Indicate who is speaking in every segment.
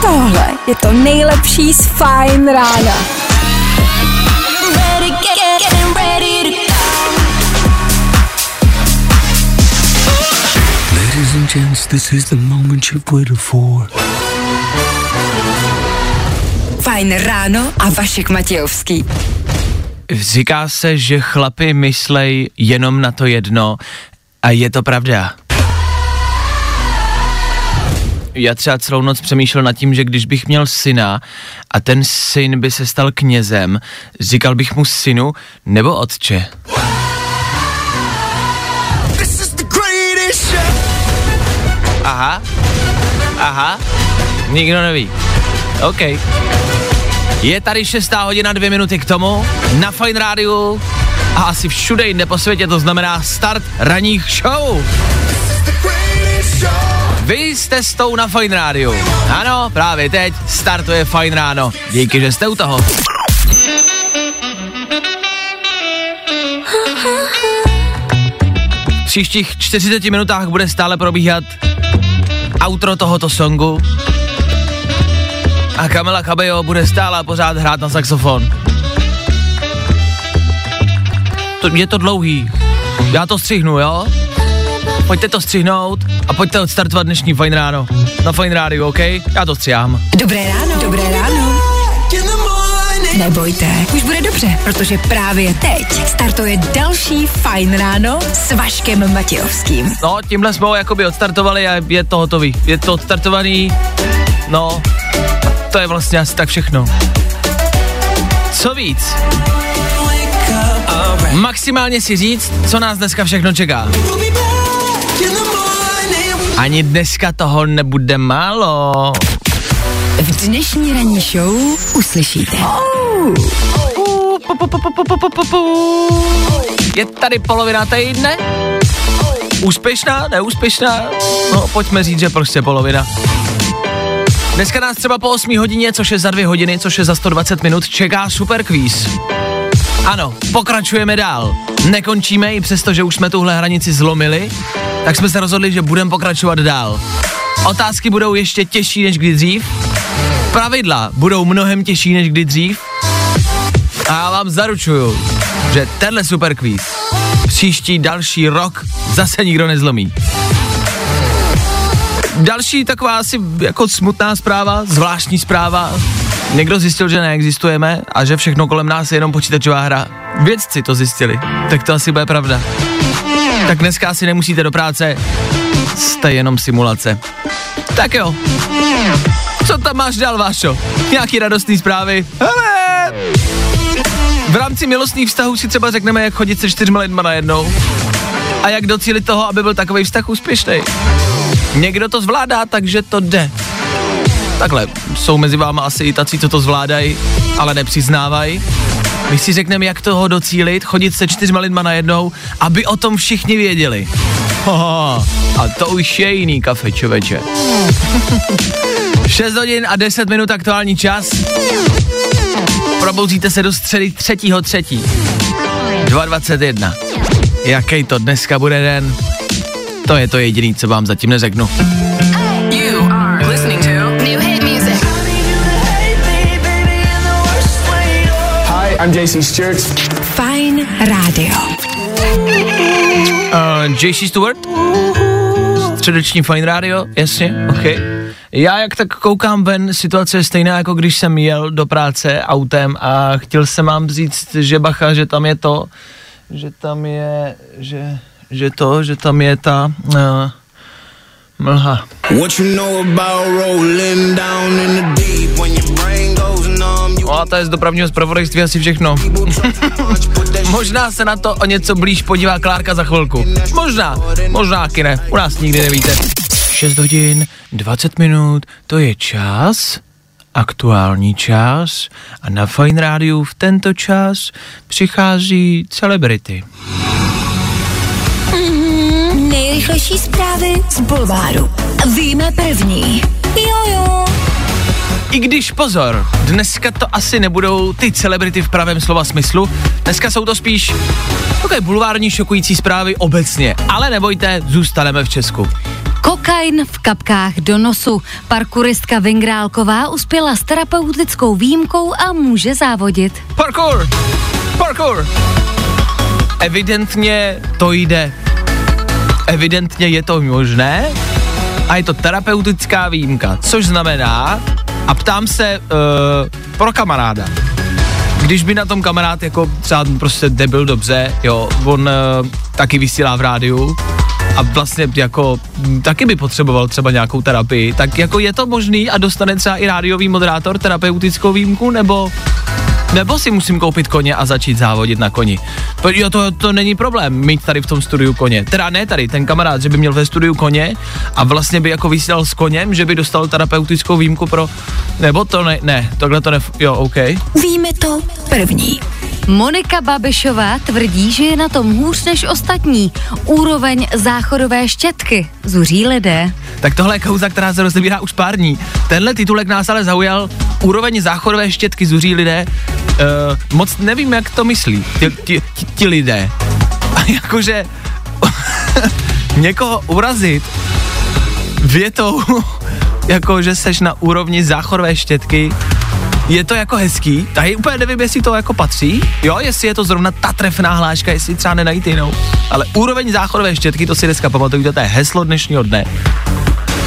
Speaker 1: Tohle je to nejlepší z Fajn rána.
Speaker 2: Ladies and gents, this is the moment you've waited for.
Speaker 1: Fajn ráno a Vašek Matějovský.
Speaker 3: Říká se, že chlapi myslej jenom na to jedno a je to pravda. Já třeba celou noc přemýšlel nad tím, že když bych měl syna a ten syn by se stal knězem, říkal bych mu synu nebo otče. Aha, aha, nikdo neví. OK. Je tady šestá hodina, dvě minuty k tomu, na Fine Rádiu a asi všude jinde po světě, to znamená start ranních show. Vy jste s tou na Fine Rádiu. Ano, právě teď startuje Fine Ráno. Díky, že jste u toho. V příštích 40 minutách bude stále probíhat outro tohoto songu a Kamila Cabello bude stále pořád hrát na saxofon. To, je to dlouhý. Já to střihnu, jo? Pojďte to střihnout a pojďte odstartovat dnešní Fine ráno. Na Fine rádiu, OK? Já to střihám.
Speaker 1: Dobré ráno. Dobré ráno. Nebojte, už bude dobře, protože právě teď startuje další Fajn ráno s Vaškem Matějovským.
Speaker 3: No, tímhle jsme ho jakoby odstartovali a je to hotový. Je to odstartovaný, no, to je vlastně asi tak všechno. Co víc? Maximálně si říct, co nás dneska všechno čeká. Ani dneska toho nebude málo.
Speaker 1: V dnešní ranní show uslyšíte.
Speaker 3: Je tady polovina týdne? Úspěšná, neúspěšná? No, pojďme říct, že prostě polovina. Dneska nás třeba po 8 hodině, což je za 2 hodiny, což je za 120 minut, čeká super kvíz. Ano, pokračujeme dál. Nekončíme i přesto, že už jsme tuhle hranici zlomili, tak jsme se rozhodli, že budeme pokračovat dál. Otázky budou ještě těžší než kdy dřív. Pravidla budou mnohem těžší než kdy dřív. A já vám zaručuju, že tenhle super kvíz příští další rok zase nikdo nezlomí. Další taková asi jako smutná zpráva, zvláštní zpráva. Někdo zjistil, že neexistujeme a že všechno kolem nás je jenom počítačová hra. Vědci to zjistili, tak to asi bude pravda. Tak dneska asi nemusíte do práce, jste jenom simulace. Tak jo. Co tam máš dál, Vášo? Nějaký radostný zprávy? Hele! V rámci milostných vztahů si třeba řekneme, jak chodit se čtyřma lidma najednou. A jak docílit toho, aby byl takový vztah úspěšný. Někdo to zvládá, takže to jde. Takhle, jsou mezi váma asi i tací, co to zvládají, ale nepřiznávají. My si řekneme, jak toho docílit, chodit se čtyřma lidma najednou, aby o tom všichni věděli. Hoho, a to už je jiný kafe, čověče. 6 hodin a 10 minut aktuální čas. Probouzíte se do středy 3. 3. 2.21. Jaký to dneska bude den? To je to jediný, co vám zatím neřeknu.
Speaker 4: I'm JC Stewart.
Speaker 1: Fajn rádio.
Speaker 3: Uh, JC Stewart? Středeční Fine Radio, jasně, ok. Já jak tak koukám ven, situace je stejná, jako když jsem jel do práce autem a chtěl jsem vám říct, že bacha, že tam je to, že tam je, že, že to, že tam je ta uh, mlha.
Speaker 2: What you know about rolling down in the deep when your brain goes
Speaker 3: No a to je z dopravního zpravodajství asi všechno. Možná se na to o něco blíž podívá Klárka za chvilku. Možná, možná taky ne, u nás nikdy nevíte. 6 hodin, 20 minut, to je čas, aktuální čas a na Fine Rádiu v tento čas přichází celebrity.
Speaker 1: Nejrychlejší zprávy z Bulváru. Víme první. Jojo.
Speaker 3: I když pozor, dneska to asi nebudou ty celebrity v pravém slova smyslu, dneska jsou to spíš takové bulvární šokující zprávy obecně, ale nebojte, zůstaneme v Česku.
Speaker 5: Kokain v kapkách do nosu. Parkuristka Vingrálková uspěla s terapeutickou výjimkou a může závodit.
Speaker 3: Parkour! Parkour! Evidentně to jde. Evidentně je to možné a je to terapeutická výjimka, což znamená, a ptám se uh, pro kamaráda, když by na tom kamarád jako třeba prostě debil dobře, jo, on uh, taky vysílá v rádiu, a vlastně jako m, taky by potřeboval třeba nějakou terapii, tak jako je to možný a dostane třeba i rádiový moderátor terapeutickou výjimku, nebo nebo si musím koupit koně a začít závodit na koni. To, jo, to, to není problém mít tady v tom studiu koně. Teda ne tady, ten kamarád, že by měl ve studiu koně a vlastně by jako vysílal s koněm, že by dostal terapeutickou výjimku pro... Nebo to ne, ne, tohle to ne... Jo, OK.
Speaker 1: Víme to první.
Speaker 5: Monika Babišová tvrdí, že je na tom hůř než ostatní. Úroveň záchodové štětky zuří lidé.
Speaker 3: Tak tohle je kauza, která se rozebírá už pár dní. Tenhle titulek nás ale zaujal. Úroveň záchodové štětky zuří lidé. Uh, moc nevím, jak to myslí ti, ti, ti, ti lidé. A jakože někoho urazit větou, jako že seš na úrovni záchodové štětky, je to jako hezký, tady úplně nevím, jestli to jako patří, jo, jestli je to zrovna ta trefná hláška, jestli třeba nenajít jinou, ale úroveň záchodové štětky, to si dneska pamatujte, to je heslo dnešního dne.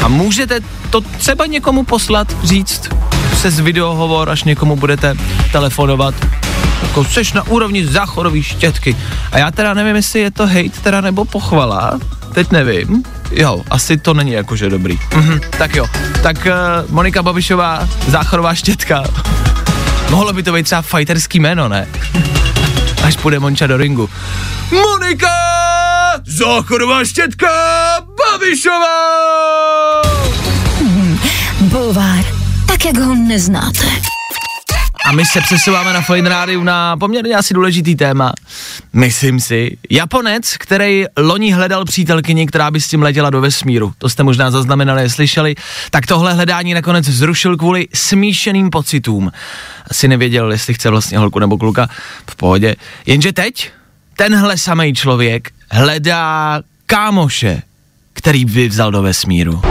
Speaker 3: A můžete to třeba někomu poslat, říct přes videohovor, až někomu budete telefonovat, jako seš na úrovni záchodové štětky. A já teda nevím, jestli je to hate teda nebo pochvala, teď nevím. Jo, asi to není jakože dobrý. Mhm, tak jo, tak uh, Monika Babišová, záchodová štětka. Mohlo by to být třeba fighterský jméno, ne? Až půjde Monča do ringu. Monika! Záchodová štětka Babišová!
Speaker 1: Bulvár, tak jak ho neznáte.
Speaker 3: A my se přesouváme na Fine Rádiu na poměrně asi důležitý téma. Myslím si, Japonec, který loni hledal přítelkyni, která by s tím letěla do vesmíru. To jste možná zaznamenali, slyšeli. Tak tohle hledání nakonec zrušil kvůli smíšeným pocitům. Asi nevěděl, jestli chce vlastně holku nebo kluka. V pohodě. Jenže teď tenhle samý člověk hledá kámoše, který by vzal do vesmíru.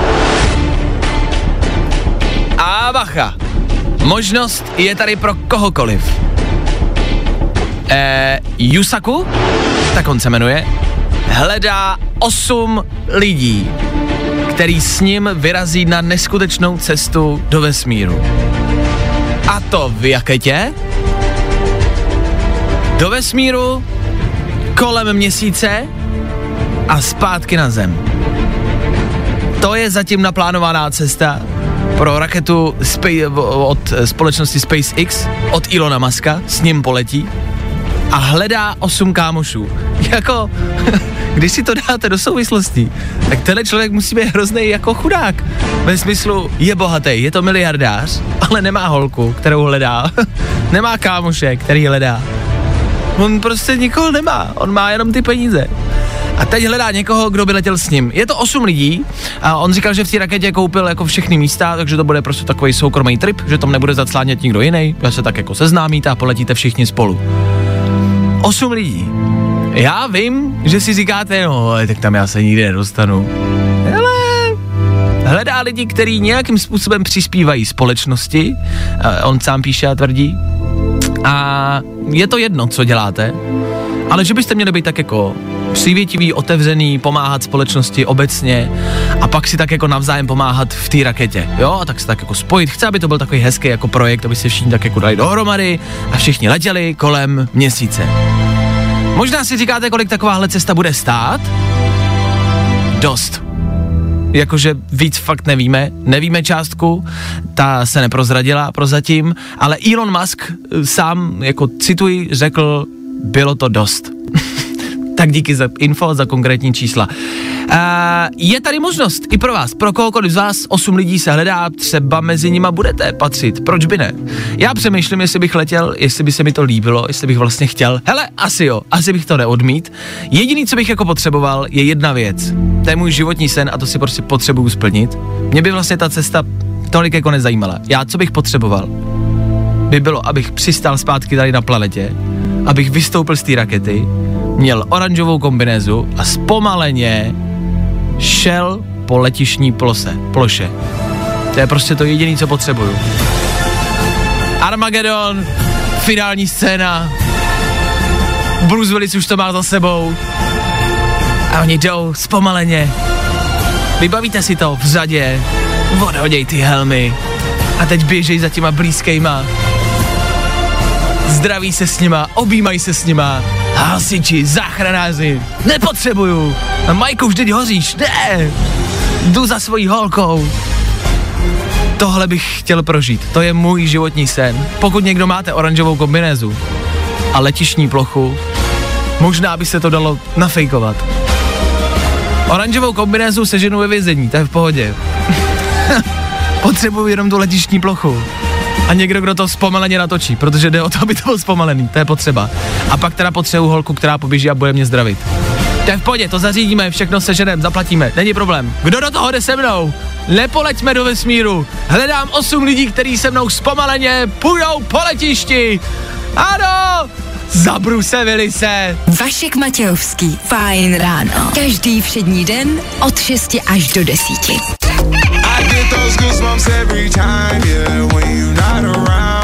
Speaker 3: A bacha, možnost je tady pro kohokoliv. Eh, Yusaku, tak on se jmenuje, hledá osm lidí, který s ním vyrazí na neskutečnou cestu do vesmíru. A to v jaketě? Do vesmíru, kolem měsíce a zpátky na zem. To je zatím naplánovaná cesta pro raketu od společnosti SpaceX, od Ilona Muska, s ním poletí a hledá osm kámošů. Jako, když si to dáte do souvislostí, tak tenhle člověk musí být hrozný jako chudák. Ve smyslu, je bohatý, je to miliardář, ale nemá holku, kterou hledá. nemá kámoše, který hledá. On prostě nikoho nemá, on má jenom ty peníze. A teď hledá někoho, kdo by letěl s ním. Je to 8 lidí a on říkal, že v té raketě koupil jako všechny místa, takže to bude prostě takový soukromý trip, že tam nebude zaclánět nikdo jiný, že se tak jako seznámíte a poletíte všichni spolu. 8 lidí. Já vím, že si říkáte, no, tak tam já se nikdy nedostanu. Ale hledá lidi, kteří nějakým způsobem přispívají společnosti, on sám píše a tvrdí. A je to jedno, co děláte, ale že byste měli být tak jako přívětivý, otevřený, pomáhat společnosti obecně a pak si tak jako navzájem pomáhat v té raketě, jo, a tak se tak jako spojit. Chci, aby to byl takový hezký jako projekt, aby se všichni tak jako dali dohromady a všichni letěli kolem měsíce. Možná si říkáte, kolik takováhle cesta bude stát? Dost. Jakože víc fakt nevíme, nevíme částku, ta se neprozradila prozatím, ale Elon Musk sám, jako cituji, řekl, bylo to dost. Tak díky za info, za konkrétní čísla. Uh, je tady možnost i pro vás, pro kohokoliv z vás, 8 lidí se hledá, třeba mezi nima budete patřit, proč by ne? Já přemýšlím, jestli bych letěl, jestli by se mi to líbilo, jestli bych vlastně chtěl. Hele, asi jo, asi bych to neodmít. Jediný, co bych jako potřeboval, je jedna věc. To je můj životní sen a to si prostě potřebuju splnit. Mě by vlastně ta cesta tolik jako nezajímala. Já, co bych potřeboval, by bylo, abych přistál zpátky tady na planetě, abych vystoupil z té rakety, měl oranžovou kombinézu a zpomaleně šel po letišní plose, ploše. To je prostě to jediné, co potřebuju. Armageddon, finální scéna, Bruce Willis už to má za sebou a oni jdou zpomaleně. Vybavíte si to v řadě, odhoděj ty helmy a teď běžej za těma blízkejma. Zdraví se s nima, objímají se s nima. Hasiči, záchranáři, nepotřebuju. Majku, vždyť hoříš, ne. Jdu za svojí holkou. Tohle bych chtěl prožít, to je můj životní sen. Pokud někdo máte oranžovou kombinézu a letišní plochu, možná by se to dalo nafejkovat. Oranžovou kombinézu seženu ve vězení, to je v pohodě. Potřebuji jenom tu letišní plochu. A někdo, kdo to zpomaleně natočí, protože jde o to, aby to byl zpomalený, to je potřeba. A pak teda potřebuji holku, která poběží a bude mě zdravit. To je v pohodě, to zařídíme, všechno seženem, zaplatíme, není problém. Kdo do toho jde se mnou? Nepoleďme do vesmíru. Hledám osm lidí, kteří se mnou zpomaleně půjdou po letišti. Ano, Zabrusevili se.
Speaker 1: Vašek Matějovský, fajn ráno. Každý všední den od 6 až do 10.
Speaker 2: I get those goosebumps every time, yeah, when around.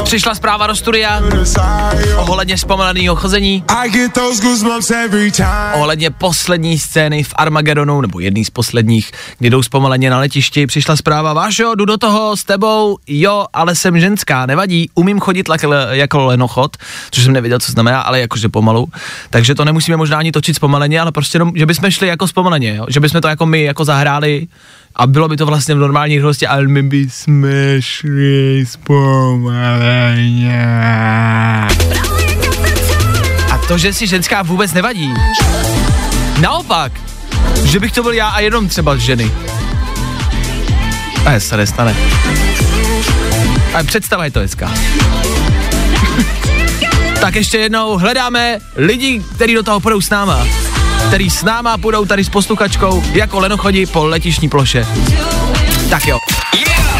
Speaker 3: Přišla zpráva do studia ohledně zpomaleného chození, ohledně poslední scény v Armagedonu, nebo jedný z posledních, kdy jdou zpomaleně na letišti. Přišla zpráva, Vášo, jdu do toho s tebou, jo, ale jsem ženská, nevadí, umím chodit jako lenochod, což jsem nevěděl, co znamená, ale jakože pomalu. Takže to nemusíme možná ani točit zpomaleně, ale prostě jenom, že bychom šli jako zpomaleně, jo? že bychom to jako my jako zahráli a bylo by to vlastně v normální rychlosti, ale my bychom šli zpomaleně. A to, že si ženská vůbec nevadí. Naopak, že bych to byl já a jenom třeba ženy. A se nestane. Ale představa je to hezká. tak ještě jednou hledáme lidi, kteří do toho půjdou s náma. Který s náma půjdou tady s posluchačkou jako lenochodí po letišní ploše. Tak jo.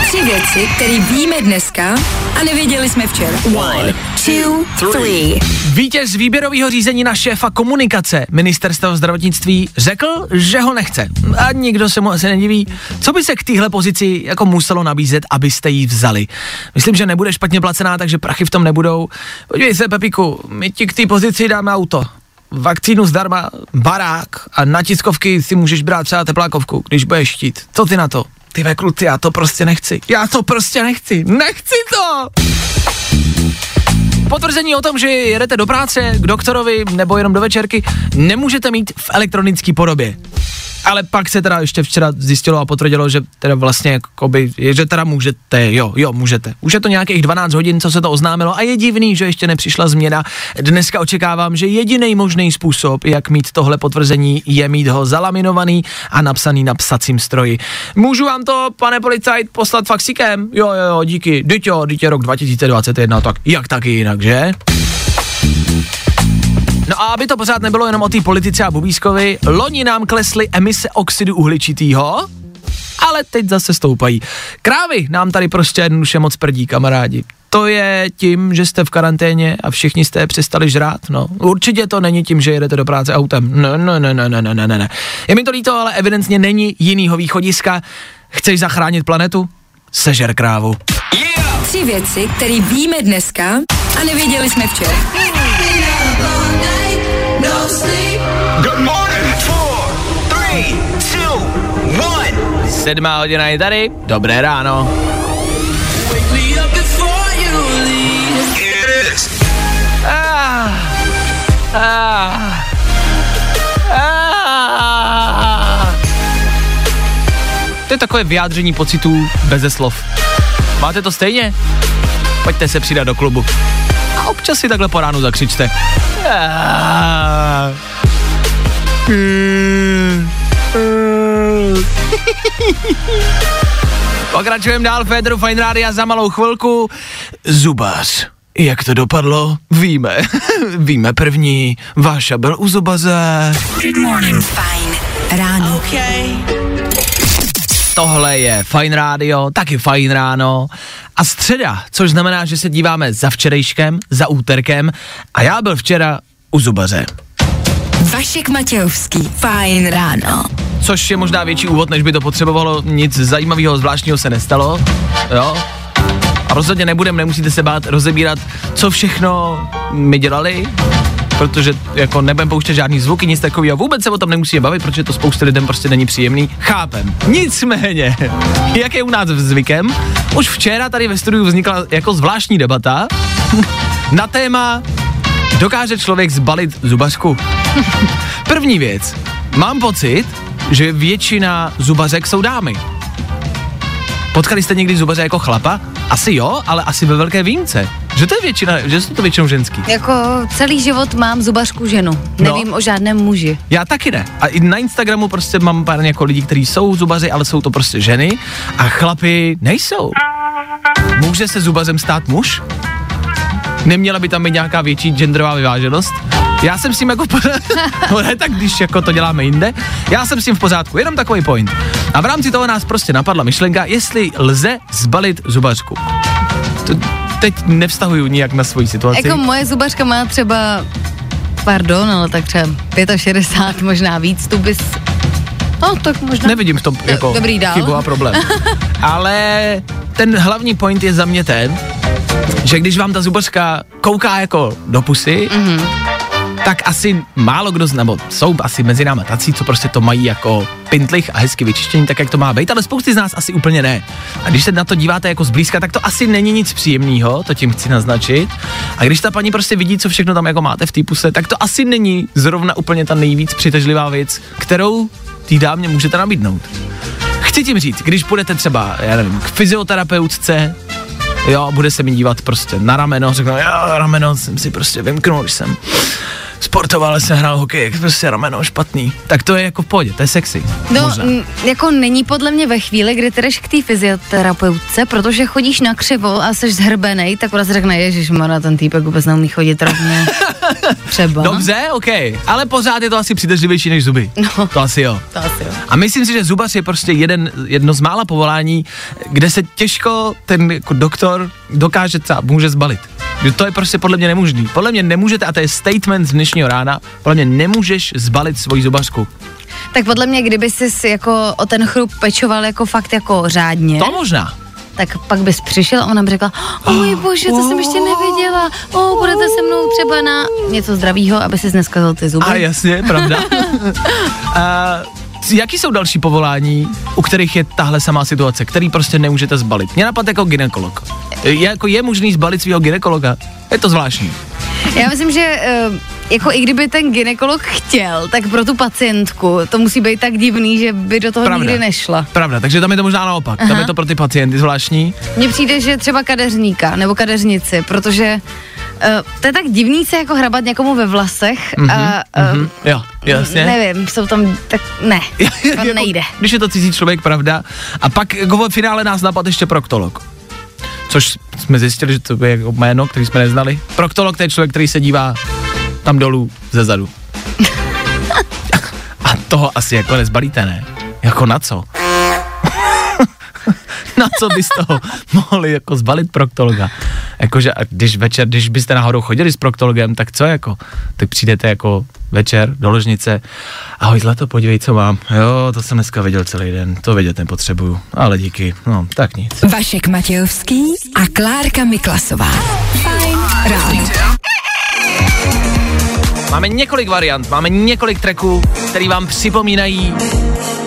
Speaker 1: Tři věci, které víme dneska a nevěděli jsme včera. One, two, three.
Speaker 3: Vítěz výběrového řízení na šéfa komunikace ministerstva zdravotnictví řekl, že ho nechce. A nikdo se mu asi nediví. Co by se k téhle pozici jako muselo nabízet, abyste ji vzali? Myslím, že nebude špatně placená, takže prachy v tom nebudou. Podívej se, Pepiku, my ti k té pozici dáme auto. Vakcínu zdarma, barák a na tiskovky si můžeš brát třeba teplákovku, když budeš chtít. Co ty na to? Ty ve kluci, já to prostě nechci. Já to prostě nechci. Nechci to! Potvrzení o tom, že jedete do práce, k doktorovi nebo jenom do večerky, nemůžete mít v elektronické podobě. Ale pak se teda ještě včera zjistilo a potvrdilo, že teda vlastně jakoby, že teda můžete, jo, jo, můžete. Už je to nějakých 12 hodin, co se to oznámilo a je divný, že ještě nepřišla změna. Dneska očekávám, že jediný možný způsob, jak mít tohle potvrzení, je mít ho zalaminovaný a napsaný na psacím stroji. Můžu vám to, pane policajt, poslat faxíkem? Jo, jo, jo, díky. Dyť je rok 2021, tak jak taky jinak, že? No a aby to pořád nebylo jenom o té politice a Bubískovi, loni nám klesly emise oxidu uhličitýho, ale teď zase stoupají. Krávy nám tady prostě jednoduše moc prdí, kamarádi. To je tím, že jste v karanténě a všichni jste přestali žrát, no. Určitě to není tím, že jedete do práce autem. Ne, ne, ne, ne, ne, ne, ne, ne. Je mi to líto, ale evidentně není jinýho východiska. Chceš zachránit planetu? Sežer krávu.
Speaker 1: Tři věci, které víme dneska a nevěděli jsme včera.
Speaker 2: Good morning. Four, three, two, one.
Speaker 3: Sedmá hodina je tady, dobré ráno. Ah, ah, ah. To je takové vyjádření pocitů beze slov. Máte to stejně? Pojďte se přidat do klubu. A občas si takhle po ránu zakřičte. Pokračujeme dál Féteru Fine Rádia za malou chvilku. Zubař. Jak to dopadlo? Víme. Víme první. Váša byl u zubaře.
Speaker 1: Fajn ráno.
Speaker 3: Tohle je Fine Radio, taky Fine Ráno a středa, což znamená, že se díváme za včerejškem, za úterkem a já byl včera u zubaře.
Speaker 1: Vašek Matějovský, fajn ráno.
Speaker 3: Což je možná větší úvod, než by to potřebovalo, nic zajímavého, zvláštního se nestalo, jo. A rozhodně nebudem, nemusíte se bát rozebírat, co všechno mi dělali, protože jako nebudem pouštět žádný zvuky, nic takového. Vůbec se o tom nemusíme bavit, protože to spousta lidem prostě není příjemný. Chápem. Nicméně, jak je u nás zvykem, už včera tady ve studiu vznikla jako zvláštní debata na téma Dokáže člověk zbalit zubařku? První věc. Mám pocit, že většina zubařek jsou dámy. Potkali jste někdy zubaře jako chlapa? Asi jo, ale asi ve velké výjimce. Že to je většina, že jsou to většinou ženský.
Speaker 5: Jako celý život mám zubařku ženu. Nevím o žádném muži.
Speaker 3: Já taky ne. A i na Instagramu prostě mám pár jako lidí, kteří jsou zubaři, ale jsou to prostě ženy a chlapy nejsou. Může se zubařem stát muž? Neměla by tam být nějaká větší genderová vyváženost? Já jsem s tím jako no ne, tak když jako to děláme jinde, já jsem s tím v pořádku, jenom takový point. A v rámci toho nás prostě napadla myšlenka, jestli lze zbalit zubařku. To teď nevztahuju nijak na svoji situaci.
Speaker 5: Jako moje zubařka má třeba, pardon, ale tak třeba 65, možná víc, tu bys No, tak možná.
Speaker 3: Nevidím v tom jako
Speaker 5: Dobrý dál.
Speaker 3: chybu a problém. Ale ten hlavní point je za mě ten, že když vám ta zubařka kouká jako do pusy, mm-hmm. Tak asi málo kdo, nebo jsou asi mezi námi tací, co prostě to mají jako pintlich a hezky vyčištění, tak jak to má být, ale spousty z nás asi úplně ne. A když se na to díváte jako zblízka, tak to asi není nic příjemného, to tím chci naznačit. A když ta paní prostě vidí, co všechno tam jako máte v té puse, tak to asi není zrovna úplně ta nejvíc přitažlivá věc, kterou tý dámě můžete nabídnout. Chci tím říct, když půjdete třeba, já nevím, k fyzioterapeutce, jo, bude se mi dívat prostě na rameno, řekne, jo, rameno jsem si prostě vymknul, když jsem sportoval, jsem hrál hokej, jak prostě rameno špatný. Tak to je jako v pohodě, to je sexy.
Speaker 5: No, n- jako není podle mě ve chvíli, kdy ty jdeš k té fyzioterapeutce, protože chodíš na křivo a jsi zhrbenej, tak ona si řekne, ježiš, Mara, ten týpek vůbec neumí chodit rovně. Třeba.
Speaker 3: Dobře, OK, ale pořád je to asi přitažlivější než zuby.
Speaker 5: No.
Speaker 3: To asi jo.
Speaker 5: To asi jo.
Speaker 3: A myslím si, že zubař je prostě jeden, jedno z mála povolání, kde se těžko ten jako doktor dokáže třeba, může zbalit. Že to je prostě podle mě nemožný. Podle mě nemůžete, a to je statement z dnešního rána, podle mě nemůžeš zbalit svoji zubařku.
Speaker 5: Tak podle mě, kdyby jsi jako o ten chrup pečoval jako fakt jako řádně,
Speaker 3: To možná.
Speaker 5: tak pak bys přišel a ona by řekla, o můj bože, to jsem ještě nevěděla, o, budete se mnou třeba na něco zdravýho, aby si neskazil ty zuby.
Speaker 3: A jasně, pravda. a, jaký jsou další povolání, u kterých je tahle samá situace, který prostě nemůžete zbalit? Mě napadá jako ginekolog. Je, jako je možný zbalit svého ginekologa? Je to zvláštní.
Speaker 5: Já myslím, že eh, jako i kdyby ten ginekolog chtěl, tak pro tu pacientku to musí být tak divný, že by do toho
Speaker 3: Pravda.
Speaker 5: nikdy nešla.
Speaker 3: Pravda, takže tam je to možná naopak. Tam
Speaker 5: Aha.
Speaker 3: je to pro ty pacienty zvláštní.
Speaker 5: Mně přijde, že třeba kadeřníka nebo kadeřnici, protože to je tak divný se jako hrabat někomu ve vlasech mm-hmm, a
Speaker 3: Hm, jo, jasně.
Speaker 5: nevím, jsou tam, tak ne, to
Speaker 3: Jako,
Speaker 5: nejde.
Speaker 3: Když je to cizí člověk, pravda. A pak jako ve finále nás napadl ještě proktolog. Což jsme zjistili, že to je jako jméno, který jsme neznali. Proktolog to je člověk, který se dívá tam dolů ze zadu. A toho asi jako nezbalíte, ne? Jako na co? na co bys toho mohli jako zbalit proktologa? Jakože a když večer, když byste náhodou chodili s proktologem, tak co jako? Tak přijdete jako večer do ložnice, ahoj zlato, podívej, co mám. Jo, to jsem dneska viděl celý den, to vědět nepotřebuju, ale díky, no, tak nic.
Speaker 1: Vašek Matějovský a Klárka Miklasová. Fajn ráno.
Speaker 3: Máme několik variant, máme několik tracků, který vám připomínají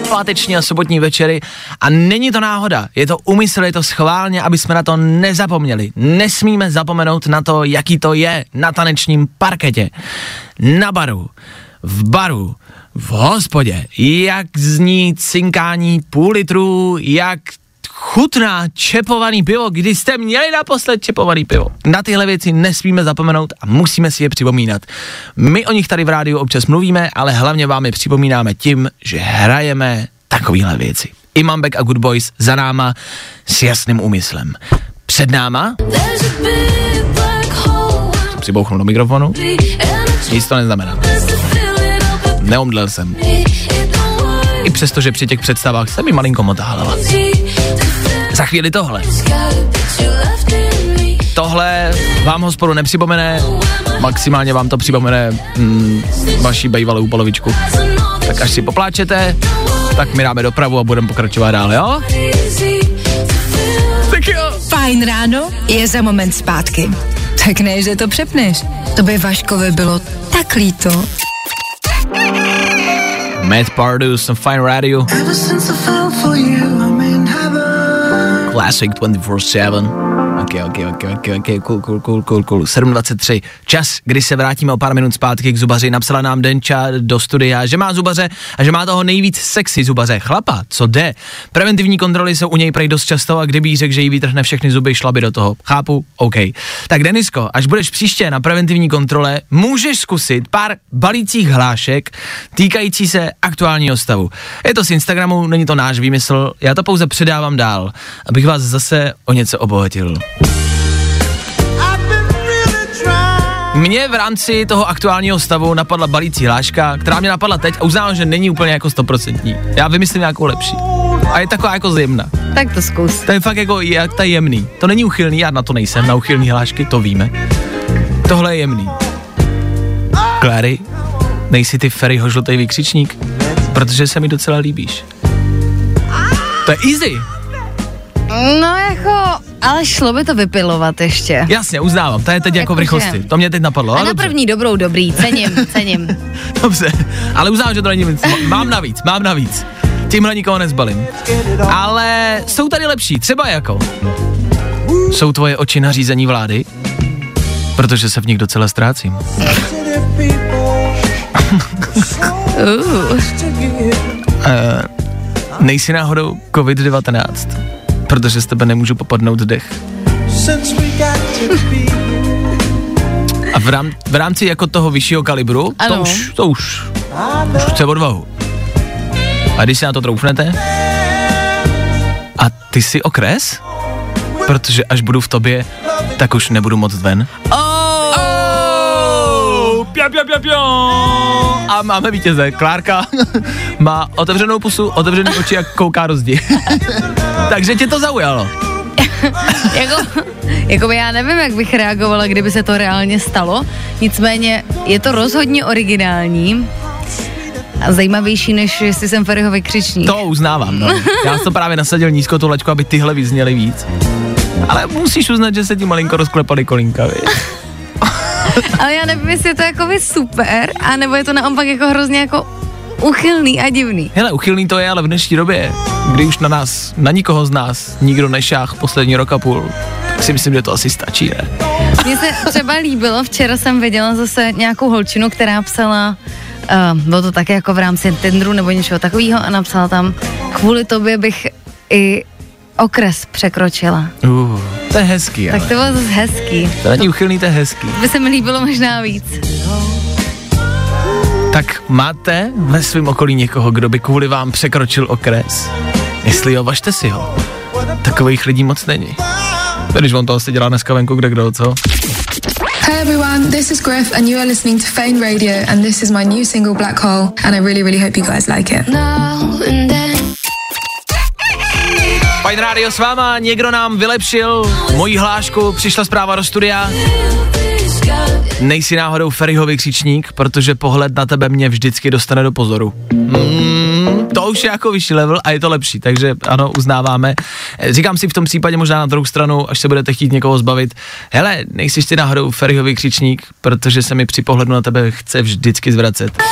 Speaker 3: páteční a sobotní večery a není to náhoda, je to umysl, je to schválně, aby jsme na to nezapomněli. Nesmíme zapomenout na to, jaký to je na tanečním parketě, na baru, v baru, v hospodě, jak zní cinkání půl litru, jak chutná čepovaný pivo, kdy jste měli naposled čepovaný pivo. Na tyhle věci nesmíme zapomenout a musíme si je připomínat. My o nich tady v rádiu občas mluvíme, ale hlavně vám je připomínáme tím, že hrajeme takovéhle věci. Imam Beck a Good Boys za náma s jasným úmyslem. Před náma, jsem přibouchnul do mikrofonu, nic to neznamená. Neomdlel jsem. I přestože při těch představách se mi malinko motá hlava. Za chvíli tohle. Tohle vám hospodu nepřipomene, maximálně vám to připomene mm, vaší bejvalou polovičku. Tak až si popláčete, tak my dáme dopravu a budeme pokračovat dál, jo? Tak jo.
Speaker 1: Fajn ráno je za moment zpátky. Tak ne, že to přepneš. To by Vaškovi bylo tak líto.
Speaker 3: Matt Pardus Fine Radio. Classic 24 7. Ok, ok, ok, ok, ok, cool, cool, cool, cool, cool. 7.23. Čas, kdy se vrátíme o pár minut zpátky k zubaři. Napsala nám Denča do studia, že má zubaře a že má toho nejvíc sexy zubaře. Chlapa, co jde? Preventivní kontroly jsou u něj prej dost často a kdyby jí řekl, že jí vytrhne všechny zuby, šla by do toho. Chápu? OK. Tak Denisko, až budeš příště na preventivní kontrole, můžeš zkusit pár balících hlášek týkající se aktuálního stavu. Je to z Instagramu, není to náš výmysl, já to pouze předávám dál, abych vás zase o něco obohatil. Mně v rámci toho aktuálního stavu napadla balící hláška, která mě napadla teď a uznávám, že není úplně jako stoprocentní. Já vymyslím nějakou lepší. A je taková jako zjemná.
Speaker 5: Tak to zkus.
Speaker 3: To je fakt jako jak ta jemný. To není uchylný, já na to nejsem, na uchylný hlášky, to víme. Tohle je jemný. Clary, nejsi ty Ferryho žlutý výkřičník? Protože se mi docela líbíš. To je easy.
Speaker 5: No jako, ale šlo by to vypilovat ještě.
Speaker 3: Jasně, uznávám, to je teď jako v
Speaker 5: Jakože-
Speaker 3: rychlosti. To mě teď napadlo.
Speaker 5: A
Speaker 3: ale
Speaker 5: na
Speaker 3: dobře.
Speaker 5: první dobrou dobrý, cením, cením.
Speaker 3: Dobře, ale uznávám, že to není nic. Mám navíc, mám navíc. Tímhle nikoho nezbalím. Ale jsou tady lepší, třeba jako. Jsou tvoje oči na řízení vlády? Protože se v nich docela ztrácím.
Speaker 5: Uh,
Speaker 3: Uh, nejsi náhodou COVID-19? Protože z tebe nemůžu popadnout dech. A v, rám, v rámci jako toho vyššího kalibru, to
Speaker 5: Ano.
Speaker 3: už, to už, už chce odvahu. A když si na to troufnete, a ty jsi okres? Protože až budu v tobě, tak už nebudu moc ven. Oh! Pia, pia, pia, pia. A máme vítěze. Klárka má otevřenou pusu, otevřený oči, jak kouká do zdi. Takže tě to zaujalo.
Speaker 5: jako, jako já nevím, jak bych reagovala, kdyby se to reálně stalo. Nicméně je to rozhodně originální a zajímavější, než jestli jsem Ferryho vykřičník.
Speaker 3: To uznávám, no. Já jsem to právě nasadil nízko tu laťku, aby tyhle vyzněly víc. Ale musíš uznat, že se ti malinko rozklepaly kolínka, víš?
Speaker 5: Ale já nevím, jestli je to jako by super, anebo je to naopak jako hrozně jako uchylný a divný.
Speaker 3: Hele, uchylný to je, ale v dnešní době, kdy už na nás, na nikoho z nás nikdo nešáh poslední rok a půl, tak si myslím, že to asi stačí, ne?
Speaker 5: Mně se třeba líbilo, včera jsem viděla zase nějakou holčinu, která psala, uh, bylo to také jako v rámci Tinderu nebo něčeho takového a napsala tam, kvůli tobě bych i okres překročila.
Speaker 3: Uh, to je hezký,
Speaker 5: Tak
Speaker 3: ale.
Speaker 5: to bylo zase hezký.
Speaker 3: To není uchylný, to je hezký.
Speaker 5: By se mi líbilo možná víc.
Speaker 3: Tak máte ve svém okolí někoho, kdo by kvůli vám překročil okres? Jestli jo, važte si ho. Takových lidí moc není. Když on to asi dělá dneska venku, kde kdo, co?
Speaker 6: Hey everyone, this is Griff, and you are listening to Fane Radio, and this is my new single Black Hole, and I really, really hope you guys like it.
Speaker 3: Fajn rádio s váma, někdo nám vylepšil moji hlášku, přišla zpráva do studia. Nejsi náhodou Ferryho vykřičník, protože pohled na tebe mě vždycky dostane do pozoru. Mm, to už je jako vyšší level a je to lepší, takže ano, uznáváme. Eh, Říkám si v tom případě možná na druhou stranu, až se budete chtít někoho zbavit, hele, nejsi ty náhodou Ferryho vykřičník, protože se mi při pohledu na tebe chce vždycky zvracet.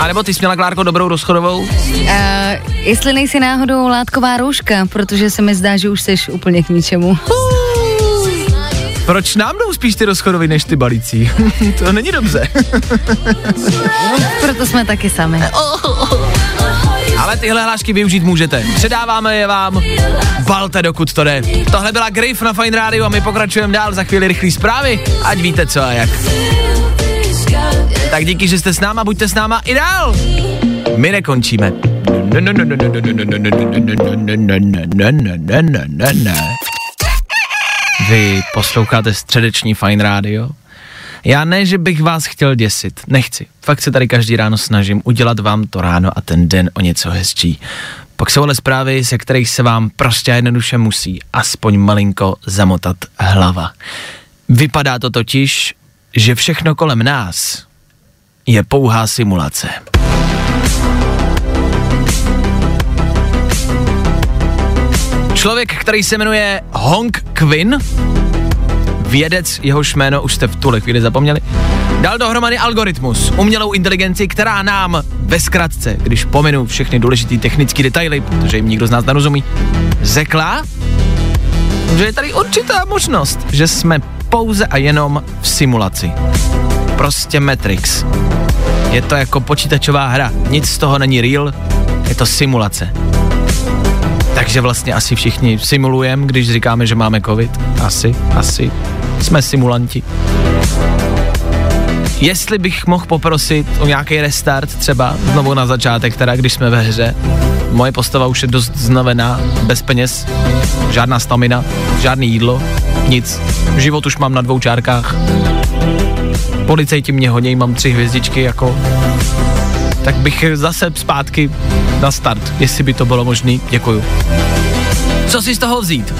Speaker 3: A nebo ty jsi měla, Klárko, dobrou rozchodovou?
Speaker 5: Uh, jestli nejsi náhodou látková rouška, protože se mi zdá, že už jsi úplně k ničemu.
Speaker 3: Proč nám jdou spíš ty rozchodovy než ty balící? to není dobře.
Speaker 5: Proto jsme taky sami.
Speaker 3: Ale tyhle hlášky využít můžete. Předáváme je vám. Balte, dokud to jde. Tohle byla Griff na Fine Radio a my pokračujeme dál za chvíli rychlý zprávy, ať víte co a jak. Tak díky, že jste s náma, buďte s náma i dál. My nekončíme. Vy posloucháte středeční Fine Radio Já ne, že bych vás chtěl děsit, nechci. Fakt se tady každý ráno snažím udělat vám to ráno a ten den o něco hezčí. Pak jsou ale zprávy, ze kterých se vám prostě jednoduše musí aspoň malinko zamotat hlava. Vypadá to totiž, že všechno kolem nás je pouhá simulace. Člověk, který se jmenuje Hong Quinn, vědec, jehož jméno už jste v tuhle chvíli zapomněli, dal dohromady algoritmus, umělou inteligenci, která nám ve zkratce, když pominu všechny důležité technické detaily, protože jim nikdo z nás nerozumí, řekla, že je tady určitá možnost, že jsme pouze a jenom v simulaci. Prostě Matrix. Je to jako počítačová hra, nic z toho není real, je to simulace. Takže vlastně asi všichni simulujeme, když říkáme, že máme covid. Asi, asi. Jsme simulanti. Jestli bych mohl poprosit o nějaký restart třeba, znovu na začátek teda, když jsme ve hře. Moje postava už je dost znavená, bez peněz, žádná stamina, žádný jídlo, nic. Život už mám na dvou čárkách. Policejti mě honějí, mám tři hvězdičky, jako tak bych zase zpátky na start, jestli by to bylo možné. Děkuju. Co si z toho vzít?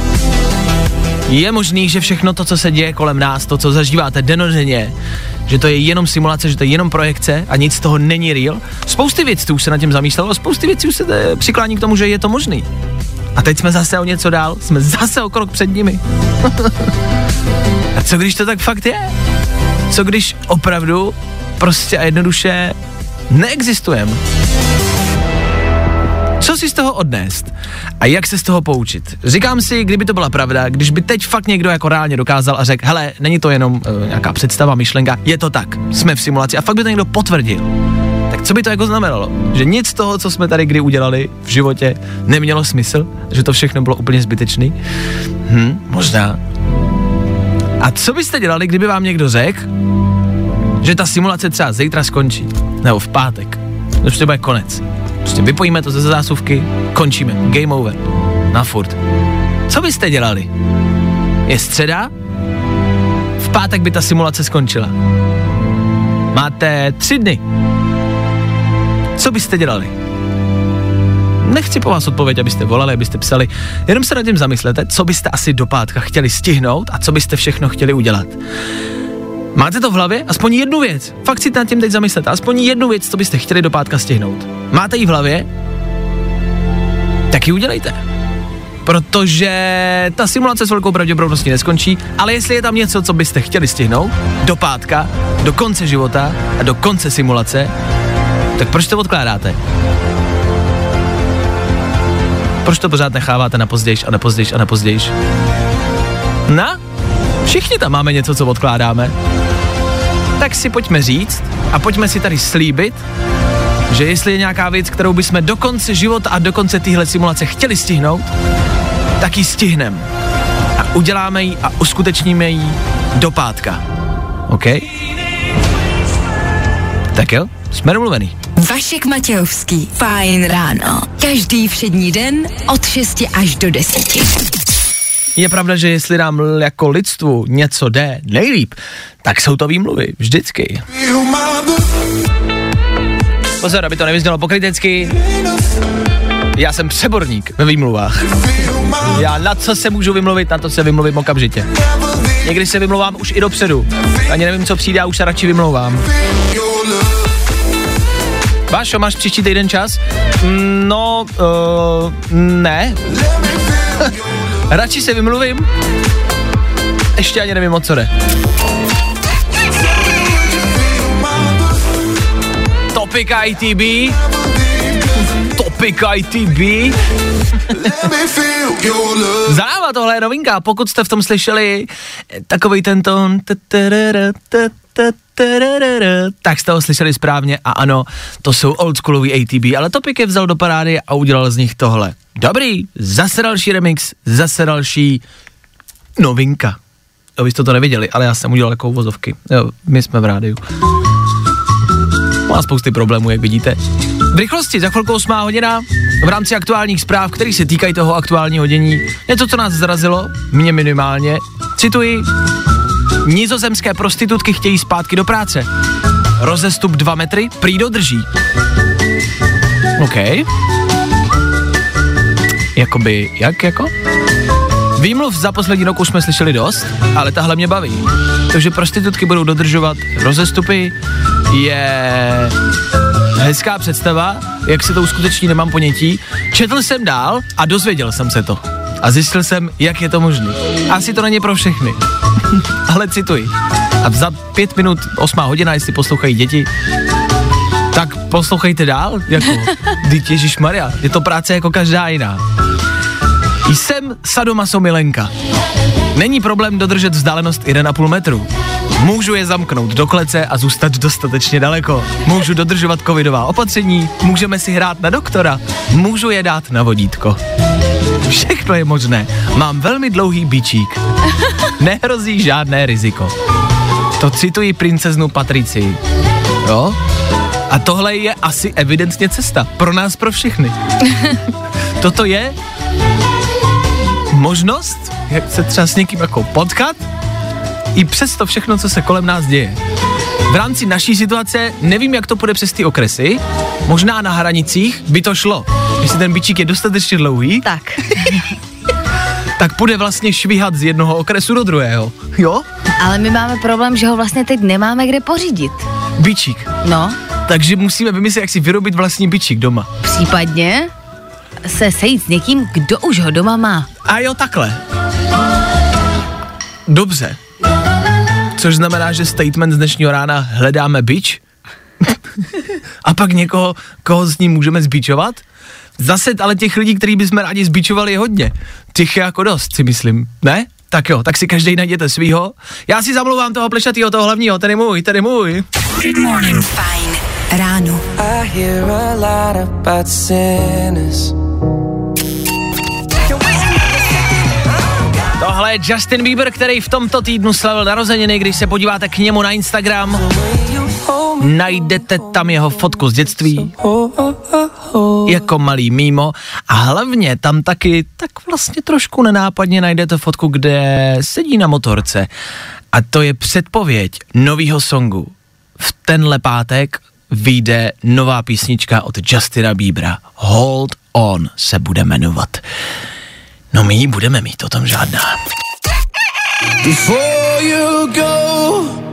Speaker 3: Je možný, že všechno to, co se děje kolem nás, to, co zažíváte denodenně, že to je jenom simulace, že to je jenom projekce a nic z toho není real? Spousty věcí už se na tím zamýšlelo, spousty věcí už se eh, přiklání k tomu, že je to možný. A teď jsme zase o něco dál, jsme zase o krok před nimi. a co když to tak fakt je? Co když opravdu prostě a jednoduše neexistujeme. Co si z toho odnést? A jak se z toho poučit? Říkám si, kdyby to byla pravda, když by teď fakt někdo jako reálně dokázal a řekl, hele, není to jenom uh, nějaká představa, myšlenka, je to tak, jsme v simulaci a fakt by to někdo potvrdil. Tak co by to jako znamenalo? Že nic z toho, co jsme tady kdy udělali v životě, nemělo smysl? Že to všechno bylo úplně zbytečný? Hm, možná. A co byste dělali, kdyby vám někdo řekl, že ta simulace třeba zítra skončí, nebo v pátek, to prostě bude konec. Prostě vypojíme to ze zásuvky, končíme, game over, na furt. Co byste dělali? Je středa, v pátek by ta simulace skončila. Máte tři dny. Co byste dělali? Nechci po vás odpověď, abyste volali, abyste psali, jenom se nad tím zamyslete, co byste asi do pátka chtěli stihnout a co byste všechno chtěli udělat. Máte to v hlavě? Aspoň jednu věc. Fakt si nad tím teď zamyslete. Aspoň jednu věc, co byste chtěli do pátka stihnout. Máte ji v hlavě? Tak ji udělejte. Protože ta simulace s velkou pravděpodobností neskončí, ale jestli je tam něco, co byste chtěli stihnout do pátka, do konce života a do konce simulace, tak proč to odkládáte? Proč to pořád necháváte na pozdějš a na pozdějš a na pozdějš? Na? Všichni tam máme něco, co odkládáme. Tak si pojďme říct a pojďme si tady slíbit, že jestli je nějaká věc, kterou bychom do konce života a do konce téhle simulace chtěli stihnout, tak ji stihneme. A uděláme ji a uskutečníme ji do pátka. OK? Tak jo, jsme domluvený.
Speaker 1: Vašek Matějovský. Fajn ráno. Každý všední den od 6 až do 10.
Speaker 3: Je pravda, že jestli nám jako lidstvu něco jde nejlíp, tak jsou to výmluvy, vždycky. Pozor, aby to nevyznělo pokrytecky. Já jsem přeborník ve výmluvách. Já na co se můžu vymluvit, na to se vymluvím okamžitě. Někdy se vymlouvám už i dopředu. Ani nevím, co přijde, a už se radši vymlouvám. Vášo, máš příští týden čas? Mm, no, uh, ne. Radši se vymluvím. Ještě ani nevím, o co jde. Topic ITB. Topic ITB. Zajímavá tohle je novinka, pokud jste v tom slyšeli takový ten tón, tak jste ho slyšeli správně a ano, to jsou oldschoolový ATB, ale Topic je vzal do parády a udělal z nich tohle. Dobrý, zase další remix, zase další novinka. Jo, vy jste to neviděli, ale já jsem udělal jako vozovky. Jo, my jsme v rádiu. Má spousty problémů, jak vidíte. V rychlosti, za chvilku 8 hodina, v rámci aktuálních zpráv, které se týkají toho aktuálního dění, něco, co nás zrazilo, mě minimálně. Cituji, Nizozemské prostitutky chtějí zpátky do práce. Rozestup 2 metry, prý dodrží. OK. Jakoby, jak jako? Výmluv za poslední rok už jsme slyšeli dost, ale tahle mě baví. To, že prostitutky budou dodržovat rozestupy, je hezká představa, jak se to uskuteční, nemám ponětí. Četl jsem dál a dozvěděl jsem se to. A zjistil jsem, jak je to možné. Asi to není pro všechny. ale cituji. A za pět minut, osmá hodina, jestli poslouchají děti, tak poslouchejte dál, jako, Ježíš Maria, je to práce jako každá jiná. Jsem sadomaso milenka. Není problém dodržet vzdálenost 1,5 metru. Můžu je zamknout do klece a zůstat dostatečně daleko. Můžu dodržovat covidová opatření, můžeme si hrát na doktora, můžu je dát na vodítko. Všechno je možné. Mám velmi dlouhý bičík. Nehrozí žádné riziko. To cituji princeznu Patrici. Jo? A tohle je asi evidentně cesta. Pro nás, pro všechny. Toto je možnost, jak se třeba s někým jako potkat, i přes to všechno, co se kolem nás děje. V rámci naší situace nevím, jak to půjde přes ty okresy, možná na hranicích by to šlo. Jestli ten bičík je dostatečně dlouhý,
Speaker 5: Tak.
Speaker 3: tak půjde vlastně švihat z jednoho okresu do druhého. Jo?
Speaker 5: Ale my máme problém, že ho vlastně teď nemáme kde pořídit.
Speaker 3: Bičík.
Speaker 5: No,
Speaker 3: Takže musíme vymyslet, jak si vyrobit vlastní bičík doma.
Speaker 5: případně se sejít s někým, kdo už ho doma má.
Speaker 3: A jo, takhle. Dobře. Což znamená, že statement z dnešního rána hledáme bič? A pak někoho, koho s ním můžeme zbičovat? Zase ale těch lidí, který bychom rádi zbičovali, je hodně. Těch je jako dost, si myslím. Ne? Tak jo, tak si každý najděte svýho. Já si zamlouvám toho plešatýho, toho hlavního, ten je můj, ten je můj.
Speaker 1: Fajn ráno.
Speaker 7: I hear a lot about sinners.
Speaker 3: Tohle je Justin Bieber, který v tomto týdnu slavil narozeniny, když se podíváte k němu na Instagram, najdete tam jeho fotku z dětství, jako malý mimo a hlavně tam taky tak vlastně trošku nenápadně najdete fotku, kde sedí na motorce a to je předpověď novýho songu. V tenhle pátek vyjde nová písnička od Justina Biebera. Hold On se bude jmenovat. No my ji budeme mít, o tom žádná.
Speaker 2: Before you go,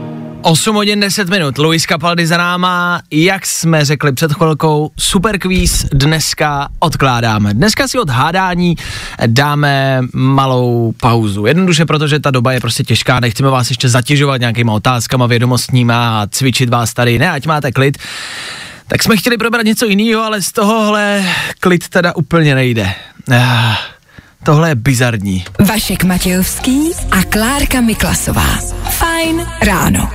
Speaker 3: 8 hodin 10 minut, Luis Capaldi za náma, jak jsme řekli před chvilkou, super kvíz dneska odkládáme. Dneska si od hádání dáme malou pauzu. Jednoduše, protože ta doba je prostě těžká, nechceme vás ještě zatěžovat nějakýma otázkama vědomostníma a cvičit vás tady, ne, ať máte klid. Tak jsme chtěli probrat něco jiného, ale z tohohle klid teda úplně nejde. Ah, tohle je bizarní.
Speaker 1: Vašek Matějovský a Klárka Miklasová. Fajn ráno.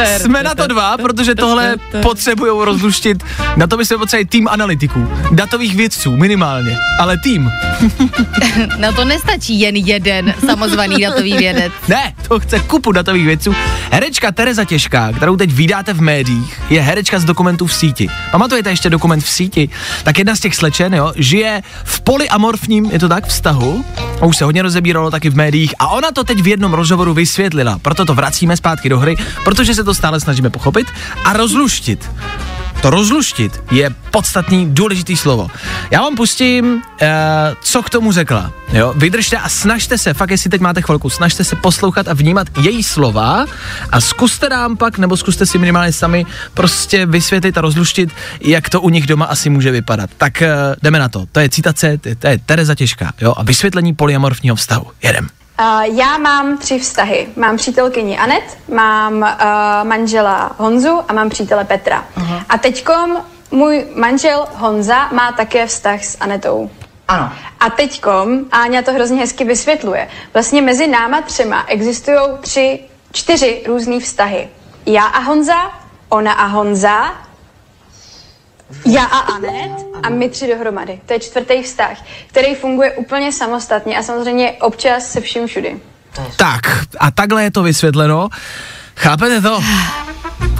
Speaker 3: Jsme na to dva, protože tohle potřebují rozluštit. Na to by se potřebovali tým analytiků, datových vědců minimálně, ale tým.
Speaker 5: Na to nestačí jen jeden samozvaný datový vědec.
Speaker 3: Ne, to chce kupu datových vědců. Herečka Tereza Těžká, kterou teď vydáte v médiích, je herečka z dokumentů v síti. Pamatujete ještě dokument v síti? Tak jedna z těch slečen, jo, žije v polyamorfním, je to tak, vztahu. A už se hodně rozebíralo taky v médiích a ona to teď v jednom rozhovoru vysvětlila. Proto to vracíme zpátky do hry, protože se to stále snažíme pochopit a rozluštit. To rozluštit je podstatný, důležitý slovo. Já vám pustím, uh, co k tomu řekla. Jo? Vydržte a snažte se, fakt jestli teď máte chvilku, snažte se poslouchat a vnímat její slova a zkuste nám pak, nebo zkuste si minimálně sami prostě vysvětlit a rozluštit, jak to u nich doma asi může vypadat. Tak uh, jdeme na to. To je citace, to je, to je Tereza Těžká, jo? A vysvětlení polyamorfního vztahu. Jedem.
Speaker 8: Já mám tři vztahy. Mám přítelkyni Anet, mám uh, manžela Honzu a mám přítele Petra. Uh-huh. A teďkom můj manžel Honza má také vztah s Anetou.
Speaker 9: Ano.
Speaker 8: A teďkom Áňa to hrozně hezky vysvětluje. Vlastně mezi náma třema existují tři, čtyři různý vztahy. Já a Honza, ona a Honza, já a Anet a my tři dohromady. To je čtvrtý vztah, který funguje úplně samostatně a samozřejmě občas se vším všudy.
Speaker 3: Tak, a takhle je to vysvětleno. Chápete to?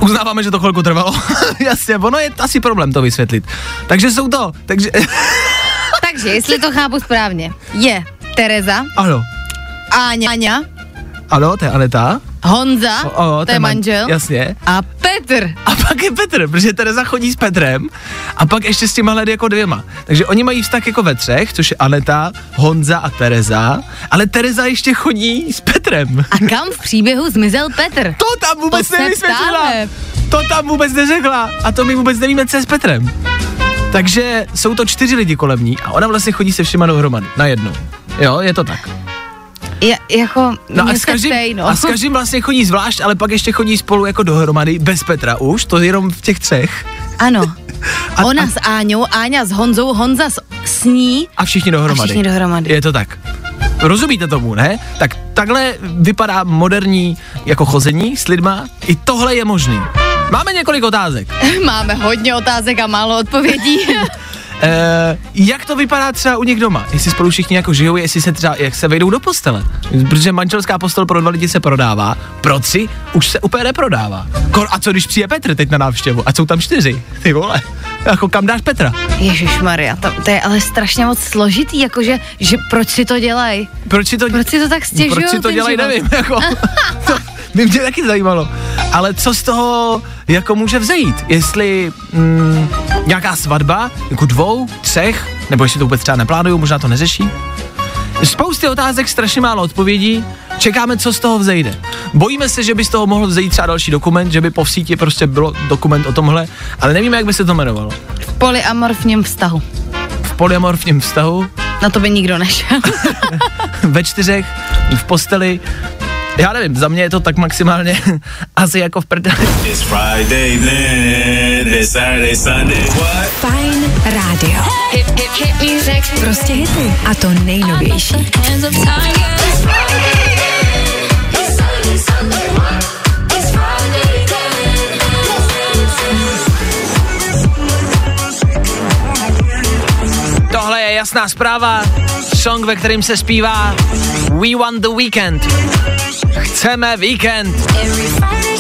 Speaker 3: Uznáváme, že to chvilku trvalo. Jasně, ono je asi problém to vysvětlit. Takže jsou to, takže,
Speaker 5: Takže, jestli to chápu správně, je Tereza,
Speaker 3: ano,
Speaker 5: Áňa, Áňa,
Speaker 3: Ano, to je Aneta.
Speaker 5: Honza,
Speaker 3: O, o,
Speaker 5: to je
Speaker 3: man-
Speaker 5: manžel,
Speaker 3: Jasně.
Speaker 5: a Petr.
Speaker 3: A pak je Petr, protože Tereza chodí s Petrem a pak ještě s těma jako dvěma. Takže oni mají vztah jako ve třech, což je Aneta, Honza a Tereza, ale Tereza ještě chodí s Petrem.
Speaker 5: A kam v příběhu zmizel Petr?
Speaker 3: To tam vůbec
Speaker 5: To
Speaker 3: nevysvětlila. To tam vůbec neřekla. A to my vůbec nevíme, co je s Petrem. Takže jsou to čtyři lidi kolem ní a ona vlastně chodí se všema dohromady. Na jednu. Jo, je to tak.
Speaker 5: Je, jako,
Speaker 3: No a s, každým,
Speaker 5: stejno.
Speaker 3: a s každým vlastně chodí zvlášť, ale pak ještě chodí spolu jako dohromady, bez Petra už, to jenom v těch třech.
Speaker 5: Ano.
Speaker 3: A-
Speaker 5: Ona
Speaker 3: a-
Speaker 5: s Áňou, Áňa s Honzou, Honza s, s ní.
Speaker 3: A všichni dohromady.
Speaker 5: A všichni dohromady.
Speaker 3: Je to tak. Rozumíte tomu, ne? Tak takhle vypadá moderní jako chození s lidma. I tohle je možný. Máme několik otázek.
Speaker 5: Máme hodně otázek a málo odpovědí.
Speaker 3: E, jak to vypadá třeba u nich doma? Jestli spolu všichni jako žijou, jestli se třeba, jak se vejdou do postele. Protože manželská postel pro dva lidi se prodává, pro tři už se úplně neprodává. Kor, a co když přijde Petr teď na návštěvu? A jsou tam čtyři, ty vole. Jako kam dáš Petra?
Speaker 5: Ježíš Maria, to, to, je ale strašně moc složitý, jakože, že proč si to dělají?
Speaker 3: Proč si to,
Speaker 5: Proč si to tak stěžují?
Speaker 3: proč si to dělají, nevím. Jako, to by mě taky zajímalo. Ale co z toho jako může vzejít? Jestli mm, nějaká svatba, jako dvou, třech, nebo jestli to vůbec třeba neplánují, možná to neřeší? Spousty otázek, strašně málo odpovědí. Čekáme, co z toho vzejde. Bojíme se, že by z toho mohl vzejít třeba další dokument, že by po síti prostě bylo dokument o tomhle, ale nevíme, jak by se to jmenovalo.
Speaker 5: V polyamorfním vztahu.
Speaker 3: V polyamorfním vztahu,
Speaker 5: Na to by nikdo nešel.
Speaker 3: ve čtyřech, v posteli. Já nevím, za mě je to tak maximálně asi jako v prdeli.
Speaker 9: It's Friday then, it's Saturday, Sunday. What?
Speaker 1: Fajn rádio. Prostě hity. A to nejnovější.
Speaker 3: Tohle je jasná zpráva, song, ve kterým se zpívá We want the weekend. Chceme víkend.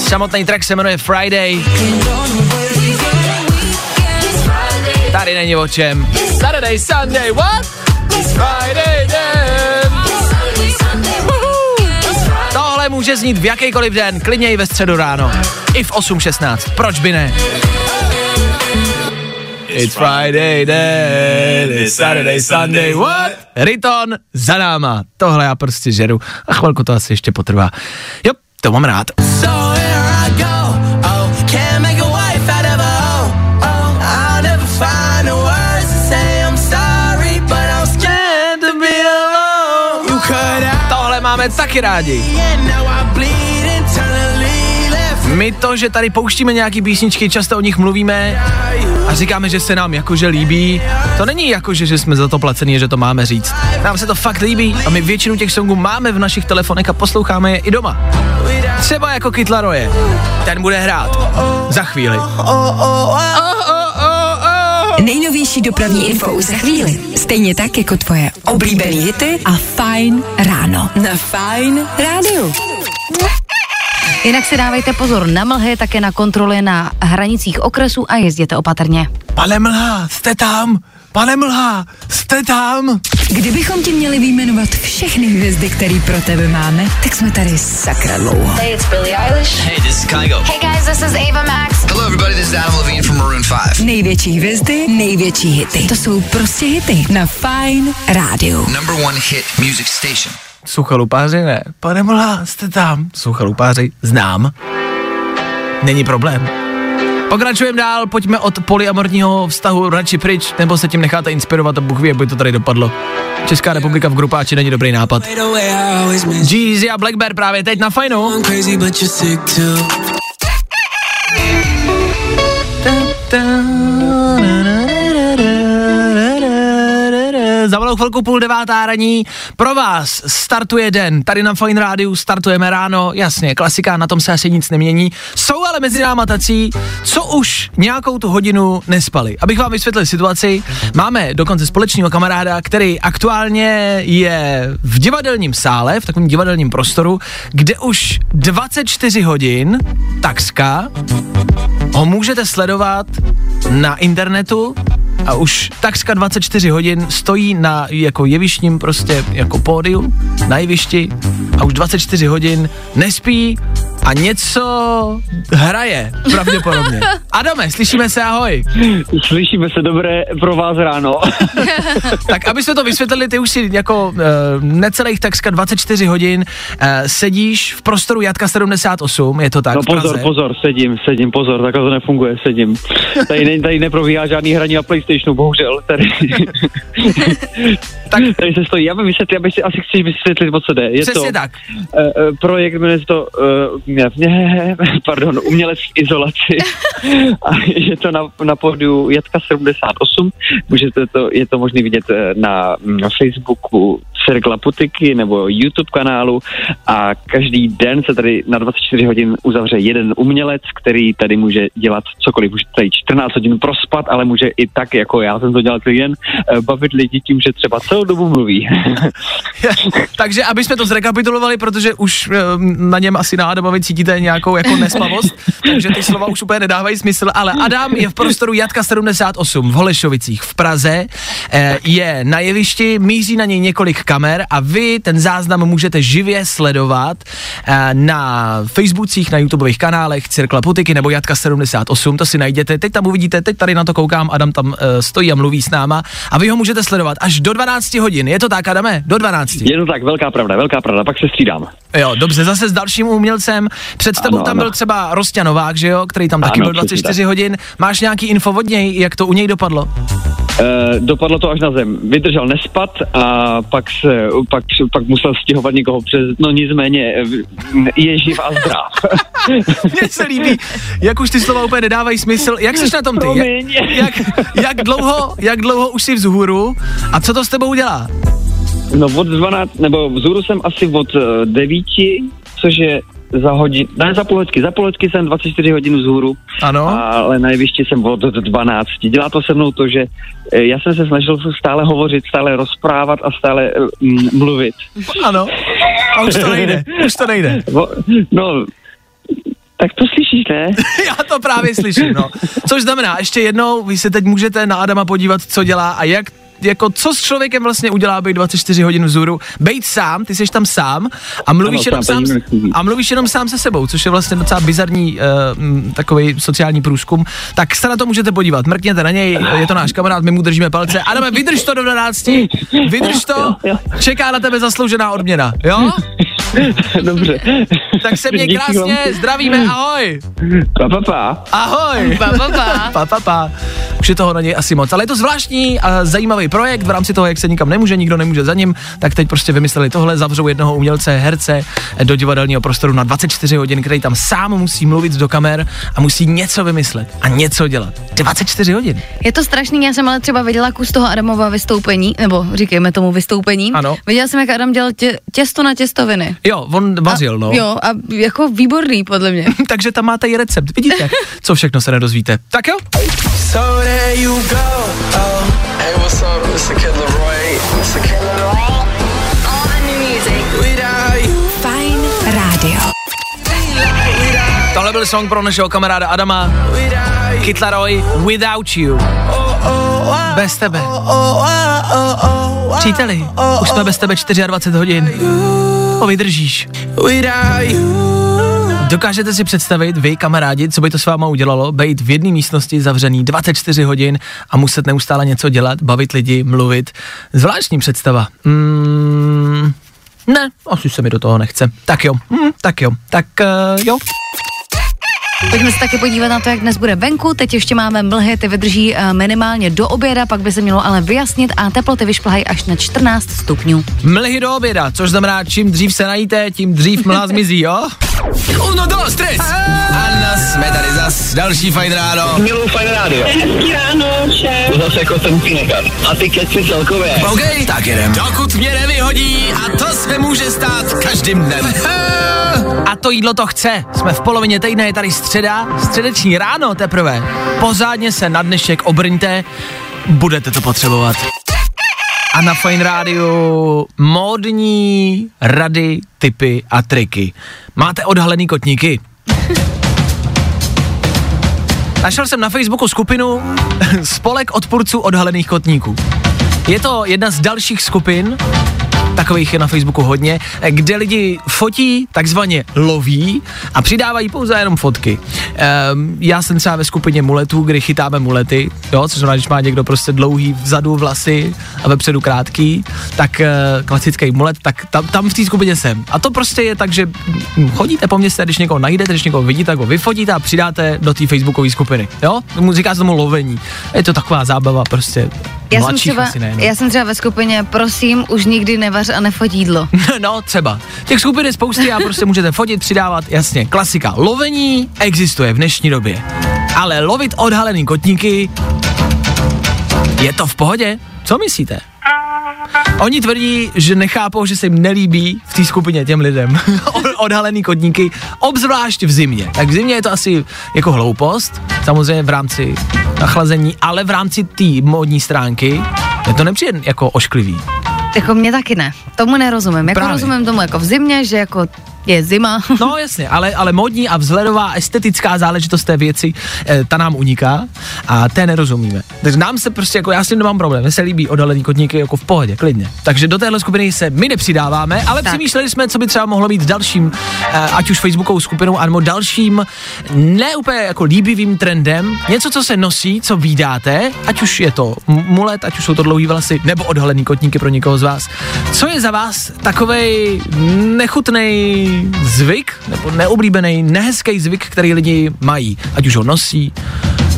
Speaker 3: Samotný track se jmenuje Friday. Tady není o čem. Saturday, Sunday, what? Friday. Woohoo. Tohle může znít v jakýkoliv den, klidně i ve středu ráno. I v 8.16, proč by ne? It's Friday then, it's Saturday, Sunday, what? Riton za náma. Tohle já prostě žeru. A chvilku to asi ještě potrvá. Jo, to mám rád.
Speaker 7: So here I go. Oh, can't make a wife out of a hoe. Oh, I'll never find the words to say I'm sorry, but I'm scared to be alone. You cut out
Speaker 3: Tohle máme taky rádi. My to, že tady pouštíme nějaký písničky, často o nich mluvíme a říkáme, že se nám jakože líbí. To není jakože, že jsme za to placení, že to máme říct. Nám se to fakt líbí a my většinu těch songů máme v našich telefonech a posloucháme je i doma. Třeba jako Kytlaroje. Ten bude hrát. Za chvíli.
Speaker 1: Nejnovější dopravní info za chvíli. Stejně tak jako tvoje oblíbený hity a Fajn ráno. Na Fajn rádiu.
Speaker 5: Jinak si dávejte pozor na mlhy, také na kontroly na hranicích okresů a jezděte opatrně.
Speaker 3: Pane Mlha, jste tam? Pane Mlha, jste tam?
Speaker 1: Kdybychom ti měli vyjmenovat všechny hvězdy, které pro tebe máme, tak jsme tady sakra dlouho.
Speaker 10: Hey, it's Billie Eilish.
Speaker 9: Hey, this is Kygo.
Speaker 10: Hey guys, this is Ava Max.
Speaker 11: Hello everybody, this is Adam Levine from Maroon 5.
Speaker 1: Největší hvězdy, největší hity. To jsou prostě hity na Fajn rádiu.
Speaker 11: Number one hit music station.
Speaker 3: Suchalupáři ne. Pane Mlha, jste tam? Suchalupáři znám. Není problém. Pokračujeme dál, pojďme od polyamorního vztahu radši pryč, nebo se tím necháte inspirovat a Bůh ví, jak by to tady dopadlo. Česká republika v grupáči není dobrý nápad. Jeezy a Black Bear právě teď na fajnu. Za malou chvilku půl devátá raní pro vás startuje den. Tady na Fine Rádiu startujeme ráno, jasně, klasika, na tom se asi nic nemění. Jsou ale mezi náma tací, co už nějakou tu hodinu nespali. Abych vám vysvětlil situaci, máme dokonce společného kamaráda, který aktuálně je v divadelním sále, v takovém divadelním prostoru, kde už 24 hodin, takska, ho můžete sledovat na internetu a už takřka 24 hodin stojí na jako jevištním prostě jako pódiu na jevišti a už 24 hodin nespí a něco hraje, pravděpodobně. Adame, slyšíme se, ahoj.
Speaker 12: Slyšíme se dobré pro vás ráno.
Speaker 3: tak aby jsme to vysvětlili, ty už si jako uh, necelých takřka 24 hodin uh, sedíš v prostoru Jatka 78, je to tak
Speaker 12: No pozor, pozor, sedím, sedím, pozor, takhle to nefunguje, sedím. Tady, ne, tady neprobíhá žádný hraní na Playstationu, bohužel. Tady,
Speaker 3: tak.
Speaker 12: tady se stojí, já bych vysvětlil, já bych si asi chci vysvětlit, o co jde. Je
Speaker 3: Přesně
Speaker 12: to,
Speaker 3: tak.
Speaker 12: Uh, projekt jmenuje se to, uh, ne, ne, pardon, umělec v izolaci. A je to na, na pódiu Jatka 78. Můžete to, je to možné vidět eh, na, na Facebooku Cirkla Putiky nebo YouTube kanálu a každý den se tady na 24 hodin uzavře jeden umělec, který tady může dělat cokoliv. Může tady 14 hodin prospat, ale může i tak, jako já jsem to dělal celý den, eh, bavit lidi tím, že třeba celou dobu mluví.
Speaker 3: Takže aby jsme to zrekapitulovali, protože už eh, na něm asi na Adamovi cítíte nějakou jako nespavost, takže ty slova už úplně nedávají smysl, ale Adam je v prostoru Jatka 78 v Holešovicích v Praze, eh, je na jevišti, míří na něj několik kamer a vy ten záznam můžete živě sledovat eh, na Facebookcích, na YouTubeových kanálech Cirkla Putiky nebo Jatka 78, to si najděte, teď tam uvidíte, teď tady na to koukám, Adam tam eh, stojí a mluví s náma a vy ho můžete sledovat až do 12 hodin, je to tak Adame? Do 12.
Speaker 12: Je to tak, velká pravda, velká pravda, pak se střídám.
Speaker 3: Jo, dobře, zase s dalším umělcem. Před tebou
Speaker 12: Ano,
Speaker 3: tam
Speaker 12: ano.
Speaker 3: byl třeba Rostě Novák, že jo, který tam taky
Speaker 12: Ano,
Speaker 3: byl
Speaker 12: přesně
Speaker 3: 24
Speaker 12: tak.
Speaker 3: hodin. Máš nějaký info od něj, jak to u něj dopadlo?
Speaker 12: Uh, dopadlo to až na zem. Vydržel nespat a pak, se, pak, pak musel stěhovat někoho přes, no nicméně eh, je živ a zdrav.
Speaker 3: Mně se líbí, jak už ty slova úplně nedávají smysl. Jak jsi na tom ty? Jak, jak, jak, dlouho, jak dlouho už jsi vzhůru a co to s tebou dělá?
Speaker 12: No od 12, nebo vzhůru jsem asi od uh, 9, což je za hodin, ne za půl hoďky, za půl hoďky jsem 24 hodin vzhůru,
Speaker 3: ano.
Speaker 12: ale na jevišti jsem od 12. Dělá to se mnou to, že eh, já jsem se snažil stále hovořit, stále rozprávat a stále uh, mluvit.
Speaker 3: Ano. A už to nejde, už to nejde.
Speaker 12: No, tak to slyšíš, ne?
Speaker 3: Já to právě slyším, no. Což znamená, ještě jednou, vy se teď můžete na Adama podívat, co dělá a jak jako co s člověkem vlastně udělá být 24 hodin vzhůru, být sám, ty jsi tam sám a mluvíš,
Speaker 12: Ano,
Speaker 3: jenom
Speaker 12: sám,
Speaker 3: a mluvíš jenom sám se sebou, což je vlastně docela bizarní uh, takový sociální průzkum, tak se na to můžete podívat, mrkněte na něj, je to náš kamarád, my mu držíme palce. Adame, vydrž to do 12, vydrž to, čeká na tebe zasloužená odměna, jo?
Speaker 12: Dobře.
Speaker 3: Tak se
Speaker 12: Díky
Speaker 3: krásně, zdravíme, ahoj.
Speaker 12: Pa, pa, pa.
Speaker 3: Ahoj.
Speaker 5: Pa, pa, pa.
Speaker 3: pa, pa, pa. Už je toho na něj asi moc. Ale je to zvláštní a zajímavý projekt v rámci toho, jak se nikam nemůže, nikdo nemůže za ním, tak teď prostě vymysleli tohle, zavřou jednoho umělce, herce do divadelního prostoru na 24 hodin, který tam sám musí mluvit do kamer a musí něco vymyslet a něco dělat. 24 hodin.
Speaker 5: Je to strašný, já jsem ale třeba viděla kus toho Adamova vystoupení, nebo říkejme tomu vystoupení.
Speaker 3: Ano.
Speaker 5: Viděla jsem, jak Adam dělal tě, těsto na těstoviny.
Speaker 3: Jo, on vařil, no.
Speaker 5: Jo, a jako výborný, podle mě.
Speaker 3: Takže tam máte i recept. Vidíte, co všechno se nedozvíte. Tak jo?
Speaker 7: So there you go. Oh. Hey, what's up? Mr. Kid Leroy. Mr. Kid Leroy.
Speaker 10: All the new music.
Speaker 7: Without you.
Speaker 1: Fajn rádio.
Speaker 3: Tohle byl song pro našeho kamaráda Adama. Kytlaroj, Without You. Bez tebe. Příteli, už jsme bez tebe 24 hodin. O, vydržíš. Dokážete si představit, vy kamarádi, co by to s váma udělalo, být v jedné místnosti zavřený 24 hodin a muset neustále něco dělat, bavit lidi, mluvit. Zvláštní představa. Mm, ne, asi se mi do toho nechce. Tak jo, mm, tak jo, tak uh, jo.
Speaker 5: Pojďme se taky podívat na to, jak dnes bude venku. Teď ještě máme mlhy, ty vydrží eh, minimálně do oběda, pak by se mělo ale vyjasnit a teploty vyšplhají až na 14 stupňů.
Speaker 3: Mlhy do oběda, což znamená, čím dřív se najíte, tím dřív mlha zmizí, jo?
Speaker 11: Uno, dos, tres. Anna, jsme tady zas. Další fajn ráno.
Speaker 13: Miluji fajn rádio. Hezký ráno, šéf. Zase jako jsem nechat. A ty keci celkově.
Speaker 11: OK, tak jedem. Dokud mě nevyhodí a to se může stát každým dnem.
Speaker 3: A to jídlo to chce. Jsme v polovině týdne, je tady středa, středeční ráno teprve. Pořádně se na dnešek obrňte, budete to potřebovat. A na Fine Rádiu módní rady, typy a triky. Máte odhalený kotníky? Našel jsem na Facebooku skupinu Spolek odpůrců odhalených kotníků. Je to jedna z dalších skupin, takových je na Facebooku hodně, kde lidi fotí, takzvaně loví a přidávají pouze jenom fotky. Um, já jsem třeba ve skupině muletů, kdy chytáme mulety, jo, což znamená, když má někdo prostě dlouhý vzadu vlasy a vepředu krátký, tak uh, klasický mulet, tak tam, tam v té skupině jsem. A to prostě je tak, že hm, chodíte po městě, když někoho najdete, když někoho vidíte, tak ho vyfotíte a přidáte do té facebookové skupiny. Jo? Říká se tomu lovení. Je to taková zábava prostě.
Speaker 5: Já jsem, třeba, já jsem třeba ve skupině, prosím, už nikdy nevař a nefot jídlo.
Speaker 3: No, třeba. Těch skupin je spousty a prostě můžete fotit, přidávat, jasně. Klasika. Lovení existuje v dnešní době. Ale lovit odhalený kotníky, je to v pohodě? Co myslíte? Oni tvrdí, že nechápou, že se jim nelíbí v té skupině těm lidem odhalený kotníky, obzvlášť v zimě. Tak v zimě je to asi jako hloupost, samozřejmě v rámci nachlazení, ale v rámci té módní stránky je to nepřijde jako ošklivý.
Speaker 5: Jako mě taky ne. Tomu nerozumím. Jako
Speaker 3: Právě.
Speaker 5: rozumím tomu jako v zimě, že jako je zima.
Speaker 3: No jasně, ale, ale modní a vzhledová estetická záležitost té věci, eh, ta nám uniká a té nerozumíme. Takže nám se prostě, jako já s tím nemám problém, mně se líbí odhalený kotníky jako v pohodě, klidně. Takže do téhle skupiny se my nepřidáváme, ale tak. přemýšleli jsme, co by třeba mohlo být dalším, eh, ať už facebookovou skupinou, anebo dalším ne úplně jako líbivým trendem, něco, co se nosí, co vydáte, ať už je to mulet, ať už jsou to dlouhý vlasy, nebo odhalený kotníky pro někoho z vás. Co je za vás takovej nechutnej zvyk, nebo neoblíbený, nehezký zvyk, který lidi mají, ať už ho nosí,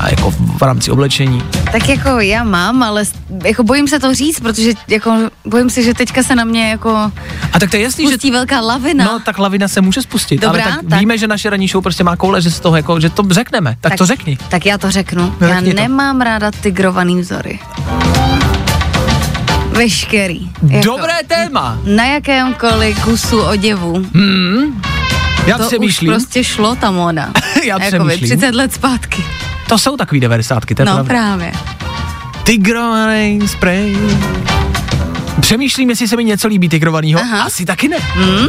Speaker 3: a jako v rámci oblečení.
Speaker 5: Tak jako já mám, ale jako bojím se to říct, protože jako bojím se, že teďka se na mě jako
Speaker 3: A tak to je jasný, že
Speaker 5: pustí velká lavina.
Speaker 3: No, tak lavina se může spustit,
Speaker 5: Dobrá,
Speaker 3: ale tak,
Speaker 5: tak.
Speaker 3: víme, že naše ranní show prostě má koule, že z toho jako, že to řekneme, tak, tak to řekni.
Speaker 5: Tak já to řeknu.
Speaker 3: No,
Speaker 5: já
Speaker 3: řekni to.
Speaker 5: nemám ráda tygrovaný vzory. Veškerý. Jako
Speaker 3: Dobré téma.
Speaker 5: Na jakémkoliv kusu oděvu.
Speaker 3: Hmm, já
Speaker 5: to
Speaker 3: přemýšlím.
Speaker 5: už prostě šlo ta moda.
Speaker 3: Já
Speaker 5: Jakoby
Speaker 3: přemýšlím.
Speaker 5: 30 let zpátky.
Speaker 3: To jsou takový devadesátky, to je
Speaker 5: no
Speaker 3: pravda.
Speaker 5: právě.
Speaker 3: Tigrovaný spray. Přemýšlím, jestli se mi něco líbí tigrovanýho.
Speaker 5: Aha.
Speaker 3: Asi taky ne.
Speaker 5: Hmm?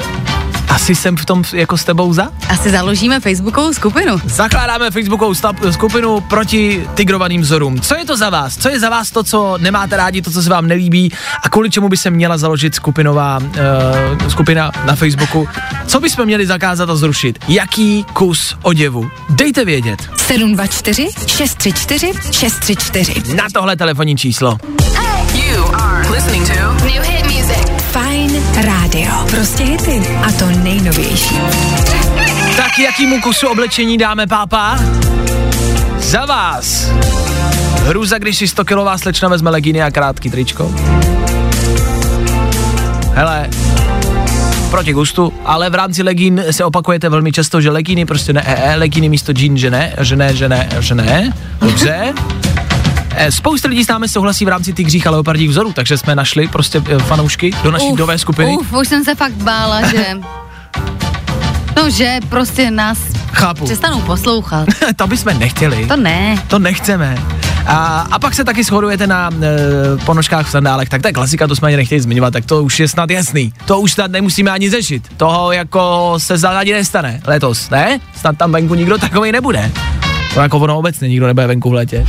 Speaker 3: Asi jsem v tom jako s tebou za.
Speaker 5: Asi založíme facebookovou skupinu.
Speaker 3: Zakládáme facebookovou stap, skupinu proti tigrovaným vzorům. Co je to za vás? Co je za vás to, co nemáte rádi, to, co se vám nelíbí a kvůli čemu by se měla založit skupinová uh, skupina na Facebooku? Co bychom měli zakázat a zrušit? Jaký kus oděvu? Dejte vědět.
Speaker 1: 724 634 634.
Speaker 3: Na tohle telefonní číslo.
Speaker 10: You are listening to New
Speaker 1: rádio. Prostě hity. A to nejnovější.
Speaker 3: Tak jakýmu kusu oblečení dáme pápa? Za vás. Hruza, když si 100 kilová slečna vezme legíny a krátký tričko. Hele, proti gustu, ale v rámci legín se opakujete velmi často, že legíny prostě ne, e, legíny místo džín, že ne, že ne, že ne, že ne, dobře. Eh, Spousta lidí s námi souhlasí v rámci tygřích a leopardních vzorů, takže jsme našli prostě eh, fanoušky do naší
Speaker 5: Uf,
Speaker 3: nové skupiny.
Speaker 5: Uf, už jsem se fakt bála, že... No, že prostě nás
Speaker 3: Chápu.
Speaker 5: přestanou poslouchat.
Speaker 3: to bychom nechtěli.
Speaker 5: To ne.
Speaker 3: To nechceme. A, a pak se taky shodujete na e, ponožkách v sandálech, tak to je klasika, to jsme ani nechtěli zmiňovat, tak to už je snad jasný. To už snad nemusíme ani řešit. Toho jako se za ani nestane letos, ne? Snad tam venku nikdo takovej nebude. To jako ono obecně nikdo nebude venku v létě.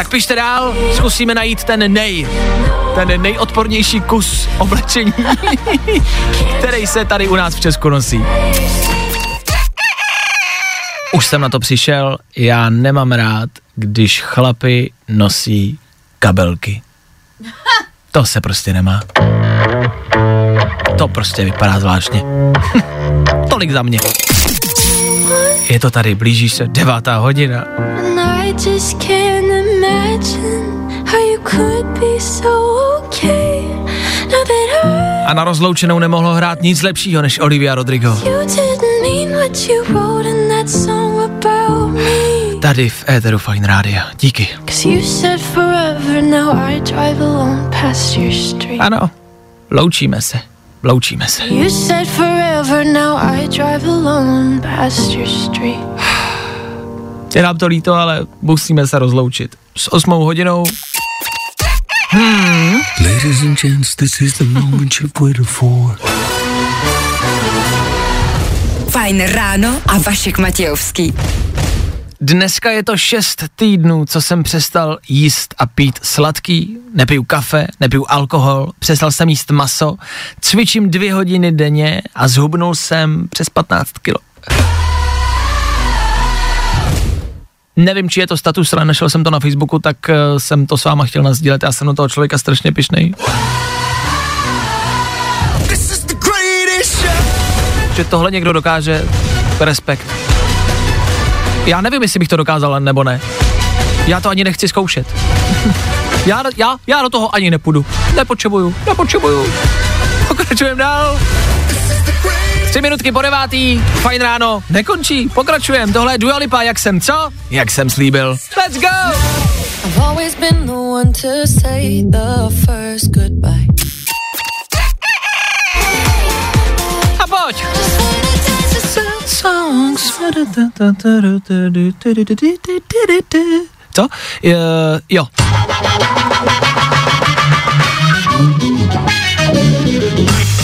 Speaker 3: Tak pište dál, zkusíme najít ten nej, ten nejodpornější kus oblečení, který se tady u nás v Česku nosí. Už jsem na to přišel, já nemám rád, když chlapy nosí kabelky. To se prostě nemá. To prostě vypadá zvláštně. Tolik za mě. Je to tady, blíží se devátá hodina. A na rozloučenou nemohlo hrát nic lepšího než Olivia Rodrigo. Tady v éteru Fine Rádia. Díky. Ano, loučíme se. Loučíme se.
Speaker 14: You said forever, now I drive alone past your street.
Speaker 3: Je nám to líto, ale musíme se rozloučit. S osmou hodinou. Hmm.
Speaker 15: Ladies and gents, this is the moment you've waited for.
Speaker 1: Fajn ráno a Vašek Matějovský.
Speaker 3: Dneska je to šest týdnů, co jsem přestal jíst a pít sladký, nepiju kafe, nepiju alkohol, přestal jsem jíst maso, cvičím dvě hodiny denně a zhubnul jsem přes 15 kilo. Nevím, či je to status, ale našel jsem to na Facebooku, tak uh, jsem to s váma chtěl nazdílet. Já jsem na toho člověka strašně pišnej. Že tohle někdo dokáže, respekt. Já nevím, jestli bych to dokázal nebo ne. Já to ani nechci zkoušet. já, já, já do toho ani nepůjdu. Nepotřebuju, nepotřebuju. Pokračujeme dál. Tři minutky po devátý, fajn ráno, nekončí, pokračujeme. Tohle je Dua Lipa, jak jsem co? Jak jsem slíbil. Let's go! A pojď! Co? Uh, jo.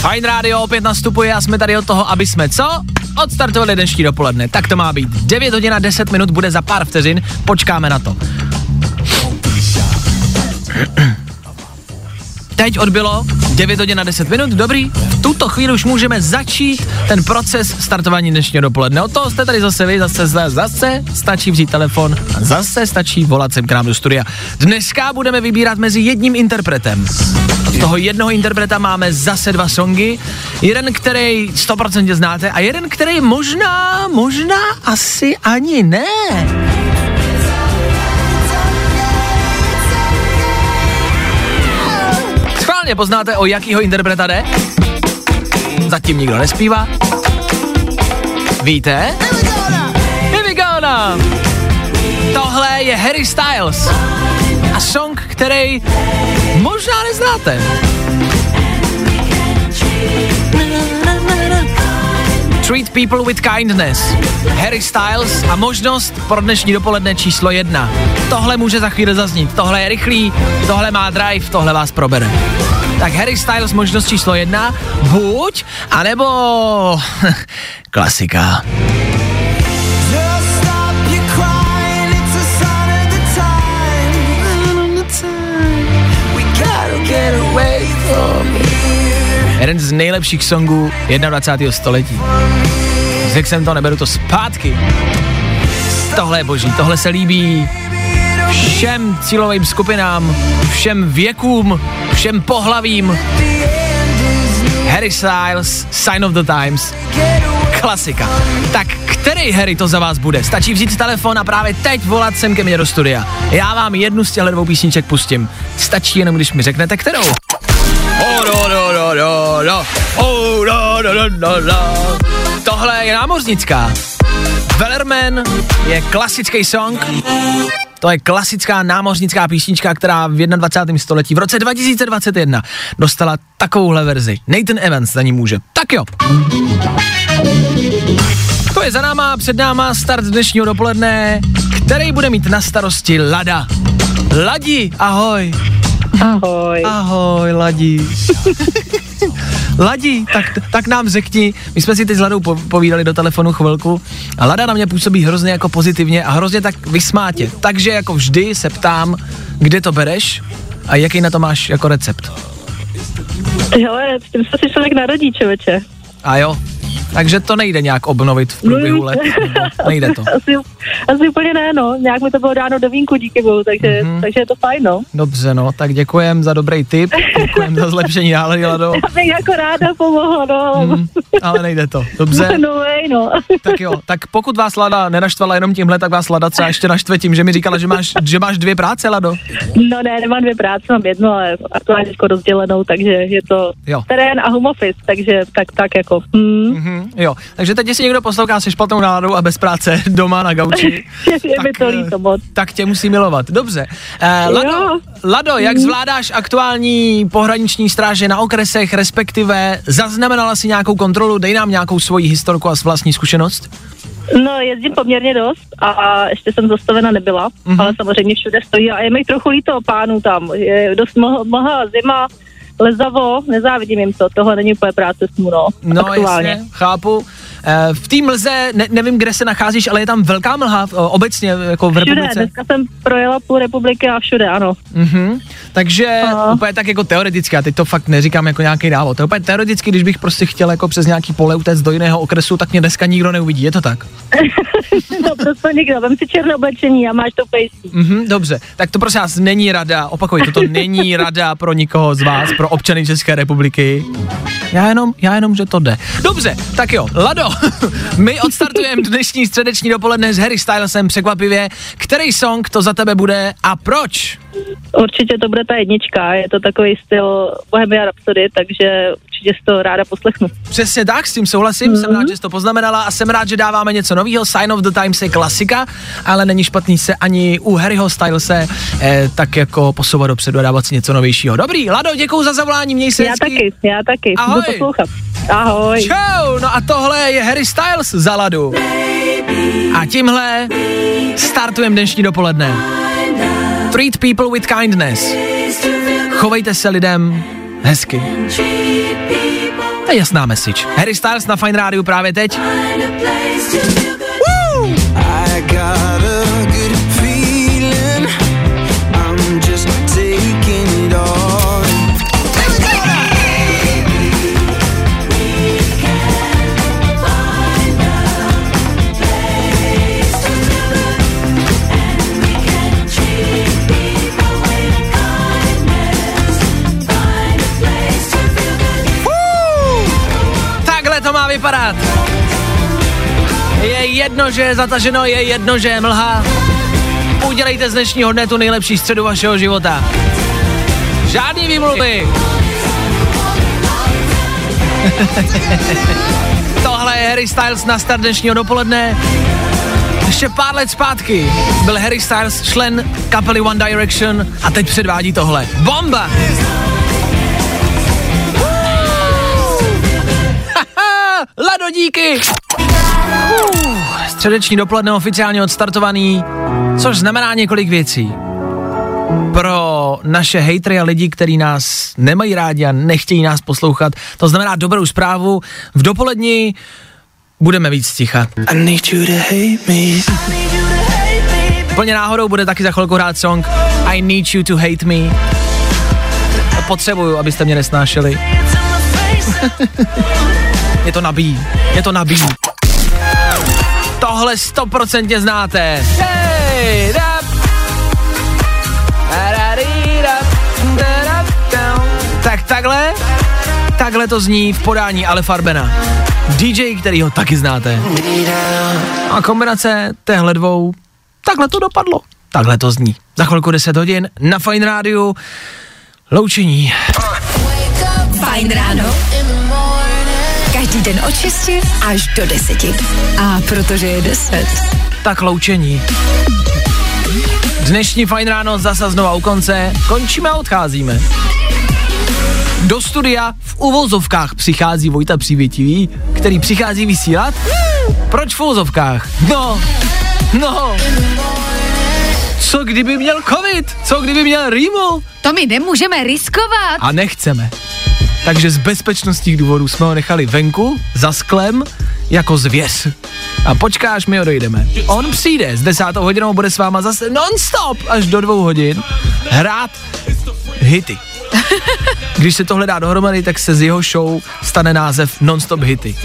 Speaker 3: Fajn rádio opět nastupuje a jsme tady od toho, aby jsme co? Odstartovali dnešní dopoledne. Tak to má být. 9 hodin a 10 minut bude za pár vteřin. Počkáme na to. Teď odbylo 9 hodin a 10 minut, dobrý. V tuto chvíli už můžeme začít ten proces startování dnešního dopoledne. O toho jste tady zase vy, zase, zase, zase stačí vzít telefon a zase stačí volat sem k nám do studia. Dneska budeme vybírat mezi jedním interpretem. Z toho jednoho interpreta máme zase dva songy. Jeden, který 100% znáte a jeden, který možná, možná asi ani ne. Schválně poznáte, o jakýho interpreta jde? Zatím nikdo nespívá. Víte? Now. Tohle je Harry Styles. A song, který možná neznáte. Treat people with kindness. Harry Styles a možnost pro dnešní dopoledne číslo jedna. Tohle může za chvíli zaznít. Tohle je rychlý, tohle má drive, tohle vás probere. Tak Harry Styles možnost číslo jedna, buď, anebo klasika. Jeden z nejlepších songů 21. století. Řekl jsem to, neberu to zpátky. Tohle je boží, tohle se líbí všem cílovým skupinám, všem věkům, všem pohlavím. Harry Styles, Sign of the Times, klasika. Tak který Harry to za vás bude? Stačí vzít telefon a právě teď volat sem ke mně do studia. Já vám jednu z těchto dvou písniček pustím. Stačí jenom, když mi řeknete, kterou. Oh, Oh. Tohle je námořnická. Wellerman je klasický song. To je klasická námořnická písnička, která v 21. století v roce 2021 dostala takovouhle verzi. Nathan Evans za ní může. Tak jo. To je za náma, před náma start dnešního dopoledne, který bude mít na starosti Lada. Ladi, ahoj.
Speaker 15: Ahoj.
Speaker 3: Ahoj, Ladi. Ladi, tak, tak nám řekni, my jsme si teď s Ladou po, povídali do telefonu chvilku a Lada na mě působí hrozně jako pozitivně a hrozně tak vysmátě. Takže jako vždy se ptám, kde to bereš a jaký na to máš jako recept.
Speaker 15: Hele, s tím se si člověk narodí, člověče.
Speaker 3: A jo, takže to nejde nějak obnovit v průběhu let. nebo Nejde to.
Speaker 15: Asi, asi úplně ne, no. Nějak mi to bylo dáno do vínku díky bohu, takže, mm-hmm. takže je to fajn, no.
Speaker 3: Dobře, no, tak děkujem za dobrý tip, děkujem za zlepšení nálady, Lado.
Speaker 15: Já bych jako ráda pomohla, no.
Speaker 3: Mm, ale nejde to, dobře.
Speaker 15: No way, no.
Speaker 3: Tak jo, tak pokud vás Lada nenaštvala jenom tímhle, tak vás Lada třeba ještě naštve tím, že mi říkala, že máš, že máš dvě práce, Lado.
Speaker 15: No ne, nemám dvě práce, mám jednu, ale aktuálně jako rozdělenou, takže je to
Speaker 3: Jo.
Speaker 15: terén a home office, takže tak, tak jako. Mm.
Speaker 3: Mm, jo, takže teď, jestli někdo poslouchá se špatnou náladou a bez práce doma na gauči,
Speaker 15: je mi to líto moc.
Speaker 3: tak tě musí milovat. Dobře. Eh, Lado,
Speaker 15: Jo.
Speaker 3: Lado, jak
Speaker 15: Mhm.
Speaker 3: zvládáš aktuální pohraniční stráže na okresech, respektive zaznamenala si nějakou kontrolu, dej nám nějakou svoji historku a vlastní zkušenost?
Speaker 15: No, jezdím poměrně dost a ještě jsem zastavena nebyla,
Speaker 3: Mhm.
Speaker 15: mm-hmm. ale samozřejmě všude stojí a je mi trochu líto pánů tam. Je dost mlha, mlha zima, lezavo, nezávidím jim to, tohle není úplně práce s no,
Speaker 3: No
Speaker 15: aktuálně.
Speaker 3: jasně, chápu. Eh, v té mlze, ne, nevím, kde se nacházíš, ale je tam velká mlha o, obecně jako v
Speaker 15: Všude,
Speaker 3: republice.
Speaker 15: dneska jsem projela půl republiky a všude, ano.
Speaker 3: Mhm. Takže úplně tak jako teoreticky, a teď to fakt neříkám jako nějaký návod, to je úplně teoreticky, když bych prostě chtěl jako přes nějaký pole utéct do jiného okresu, tak mě dneska nikdo neuvidí, je to tak?
Speaker 15: no prostě nikdo, vem si černé oblečení a máš to pejstí.
Speaker 3: Mhm, dobře, tak to prosím vás není rada, opakuj, toto není rada pro nikoho z vás, pro občany České republiky. Já jenom, já jenom, že to jde. Dobře, tak jo, Lado, my odstartujeme dnešní středeční dopoledne s Harry Stylesem překvapivě. Který song to za tebe bude a proč?
Speaker 15: Určitě to bude ta jednička, je to takový styl Bohemia Rhapsody, takže určitě si to ráda poslechnu.
Speaker 3: Přesně tak, s tím souhlasím, mm-hmm. jsem rád, že jsi to poznamenala a jsem rád, že dáváme něco nového. Sign of the Times je klasika, ale není špatný se ani u Harryho Stylese eh, tak jako posouvat dopředu a dávat si něco novějšího. Dobrý, Lado, děkuji za zavolání, měj se
Speaker 15: Já
Speaker 3: hezky.
Speaker 15: taky, já taky,
Speaker 3: Ahoj.
Speaker 15: budu poslouchat. Ahoj.
Speaker 3: Čau, no a tohle je Harry Styles za Ladu. A tímhle startujeme dnešní dopoledne. Treat people with kindness. Chovejte se lidem hezky. To je jasná message. Harry Styles na Fine Rádiu právě teď. Woo! To má vypadat. Je jedno, že je zataženo, je jedno, že je mlha. Udělejte z dnešního dne tu nejlepší středu vašeho života. Žádný výmluvy. Tohle je Harry Styles na start dnešního dopoledne. Ještě pár let zpátky byl Harry Styles člen kapely One Direction a teď předvádí tohle. Bomba! Haha, Lado, díky! Uh, středeční dopoledne oficiálně odstartovaný, což znamená několik věcí. Pro naše hejtry a lidi, kteří nás nemají rádi a nechtějí nás poslouchat, to znamená dobrou zprávu. V dopoledni budeme víc ticha.
Speaker 2: I need you to hate me.
Speaker 3: Plně náhodou bude taky za chvilku hrát song I Need You to Hate Me. Potřebuju, abyste mě nesnášeli. je to nabíjí, je to nabíjí. Tohle stoprocentně znáte. Tak takhle, takhle to zní v podání Ale Farbena. DJ, který ho taky znáte. A kombinace téhle dvou, takhle to dopadlo. Takhle to zní. Za chvilku 10 hodin na Fine Rádiu. Loučení.
Speaker 1: Fajn ráno. Každý den od 6 až do 10. A protože je 10.
Speaker 3: Tak loučení. Dnešní Fajn ráno zase znova u konce. Končíme a odcházíme. Do studia v uvozovkách přichází Vojta Přívětivý, který přichází vysílat. Proč v uvozovkách? No, no. Co kdyby měl covid? Co kdyby měl rýmu?
Speaker 5: To my nemůžeme riskovat.
Speaker 3: A nechceme. Takže z bezpečnostních důvodů jsme ho nechali venku, za sklem, jako zvěř. A počká, až my odejdeme. On přijde s desátou hodinou, bude s váma zase non-stop až do dvou hodin hrát hity. Když se tohle dá dohromady, tak se z jeho show stane název Non-stop hity.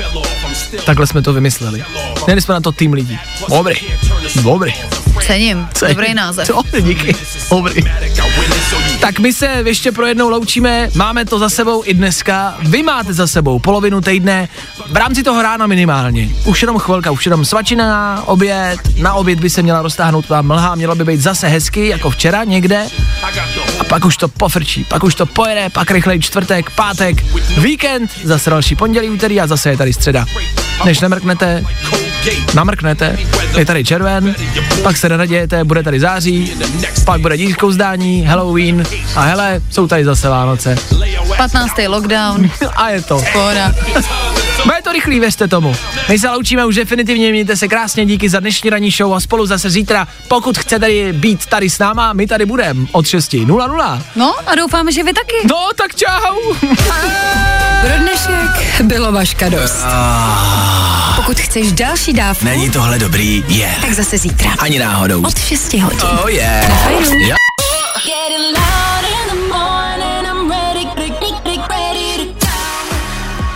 Speaker 3: Takhle jsme to vymysleli. Měli jsme na to tým lidí. Dobrý, dobrý.
Speaker 5: Cením,
Speaker 3: Cením.
Speaker 5: dobrý název.
Speaker 3: Co? Díky. Dobrý. Tak my se ještě pro jednou loučíme, máme to za sebou i dneska, vy máte za sebou polovinu týdne, v rámci toho rána minimálně. Už jenom chvilka, už jenom svačina, oběd, na oběd by se měla roztáhnout ta mlha, měla by být zase hezky, jako včera někde. A pak už to pofrčí, pak už to pojede, pak rychlej čtvrtek, pátek, víkend, zase další pondělí, úterý a zase je tady středa. Než nemrknete, namrknete, je tady červen, pak se nenadějete, bude tady září, pak bude dískou zdání, Halloween a hele, jsou tady zase Vánoce.
Speaker 5: 15. lockdown.
Speaker 3: a je to.
Speaker 5: Pohoda.
Speaker 3: Bude to rychlý, věřte tomu. My se loučíme už definitivně, mějte se krásně, díky za dnešní ranní show a spolu zase zítra, pokud chcete být tady s náma, my tady budeme od 6.00.
Speaker 5: No a doufáme, že vy taky.
Speaker 3: No, tak čau.
Speaker 1: Pro dnešek bylo vaška dost.
Speaker 14: Pokud chceš další dávku,
Speaker 3: Není tohle dobrý? Je. Yeah.
Speaker 14: tak zase zítra.
Speaker 3: Ani náhodou.
Speaker 14: Od 6 hodin.
Speaker 3: Oh yeah.
Speaker 14: Na Fajnu.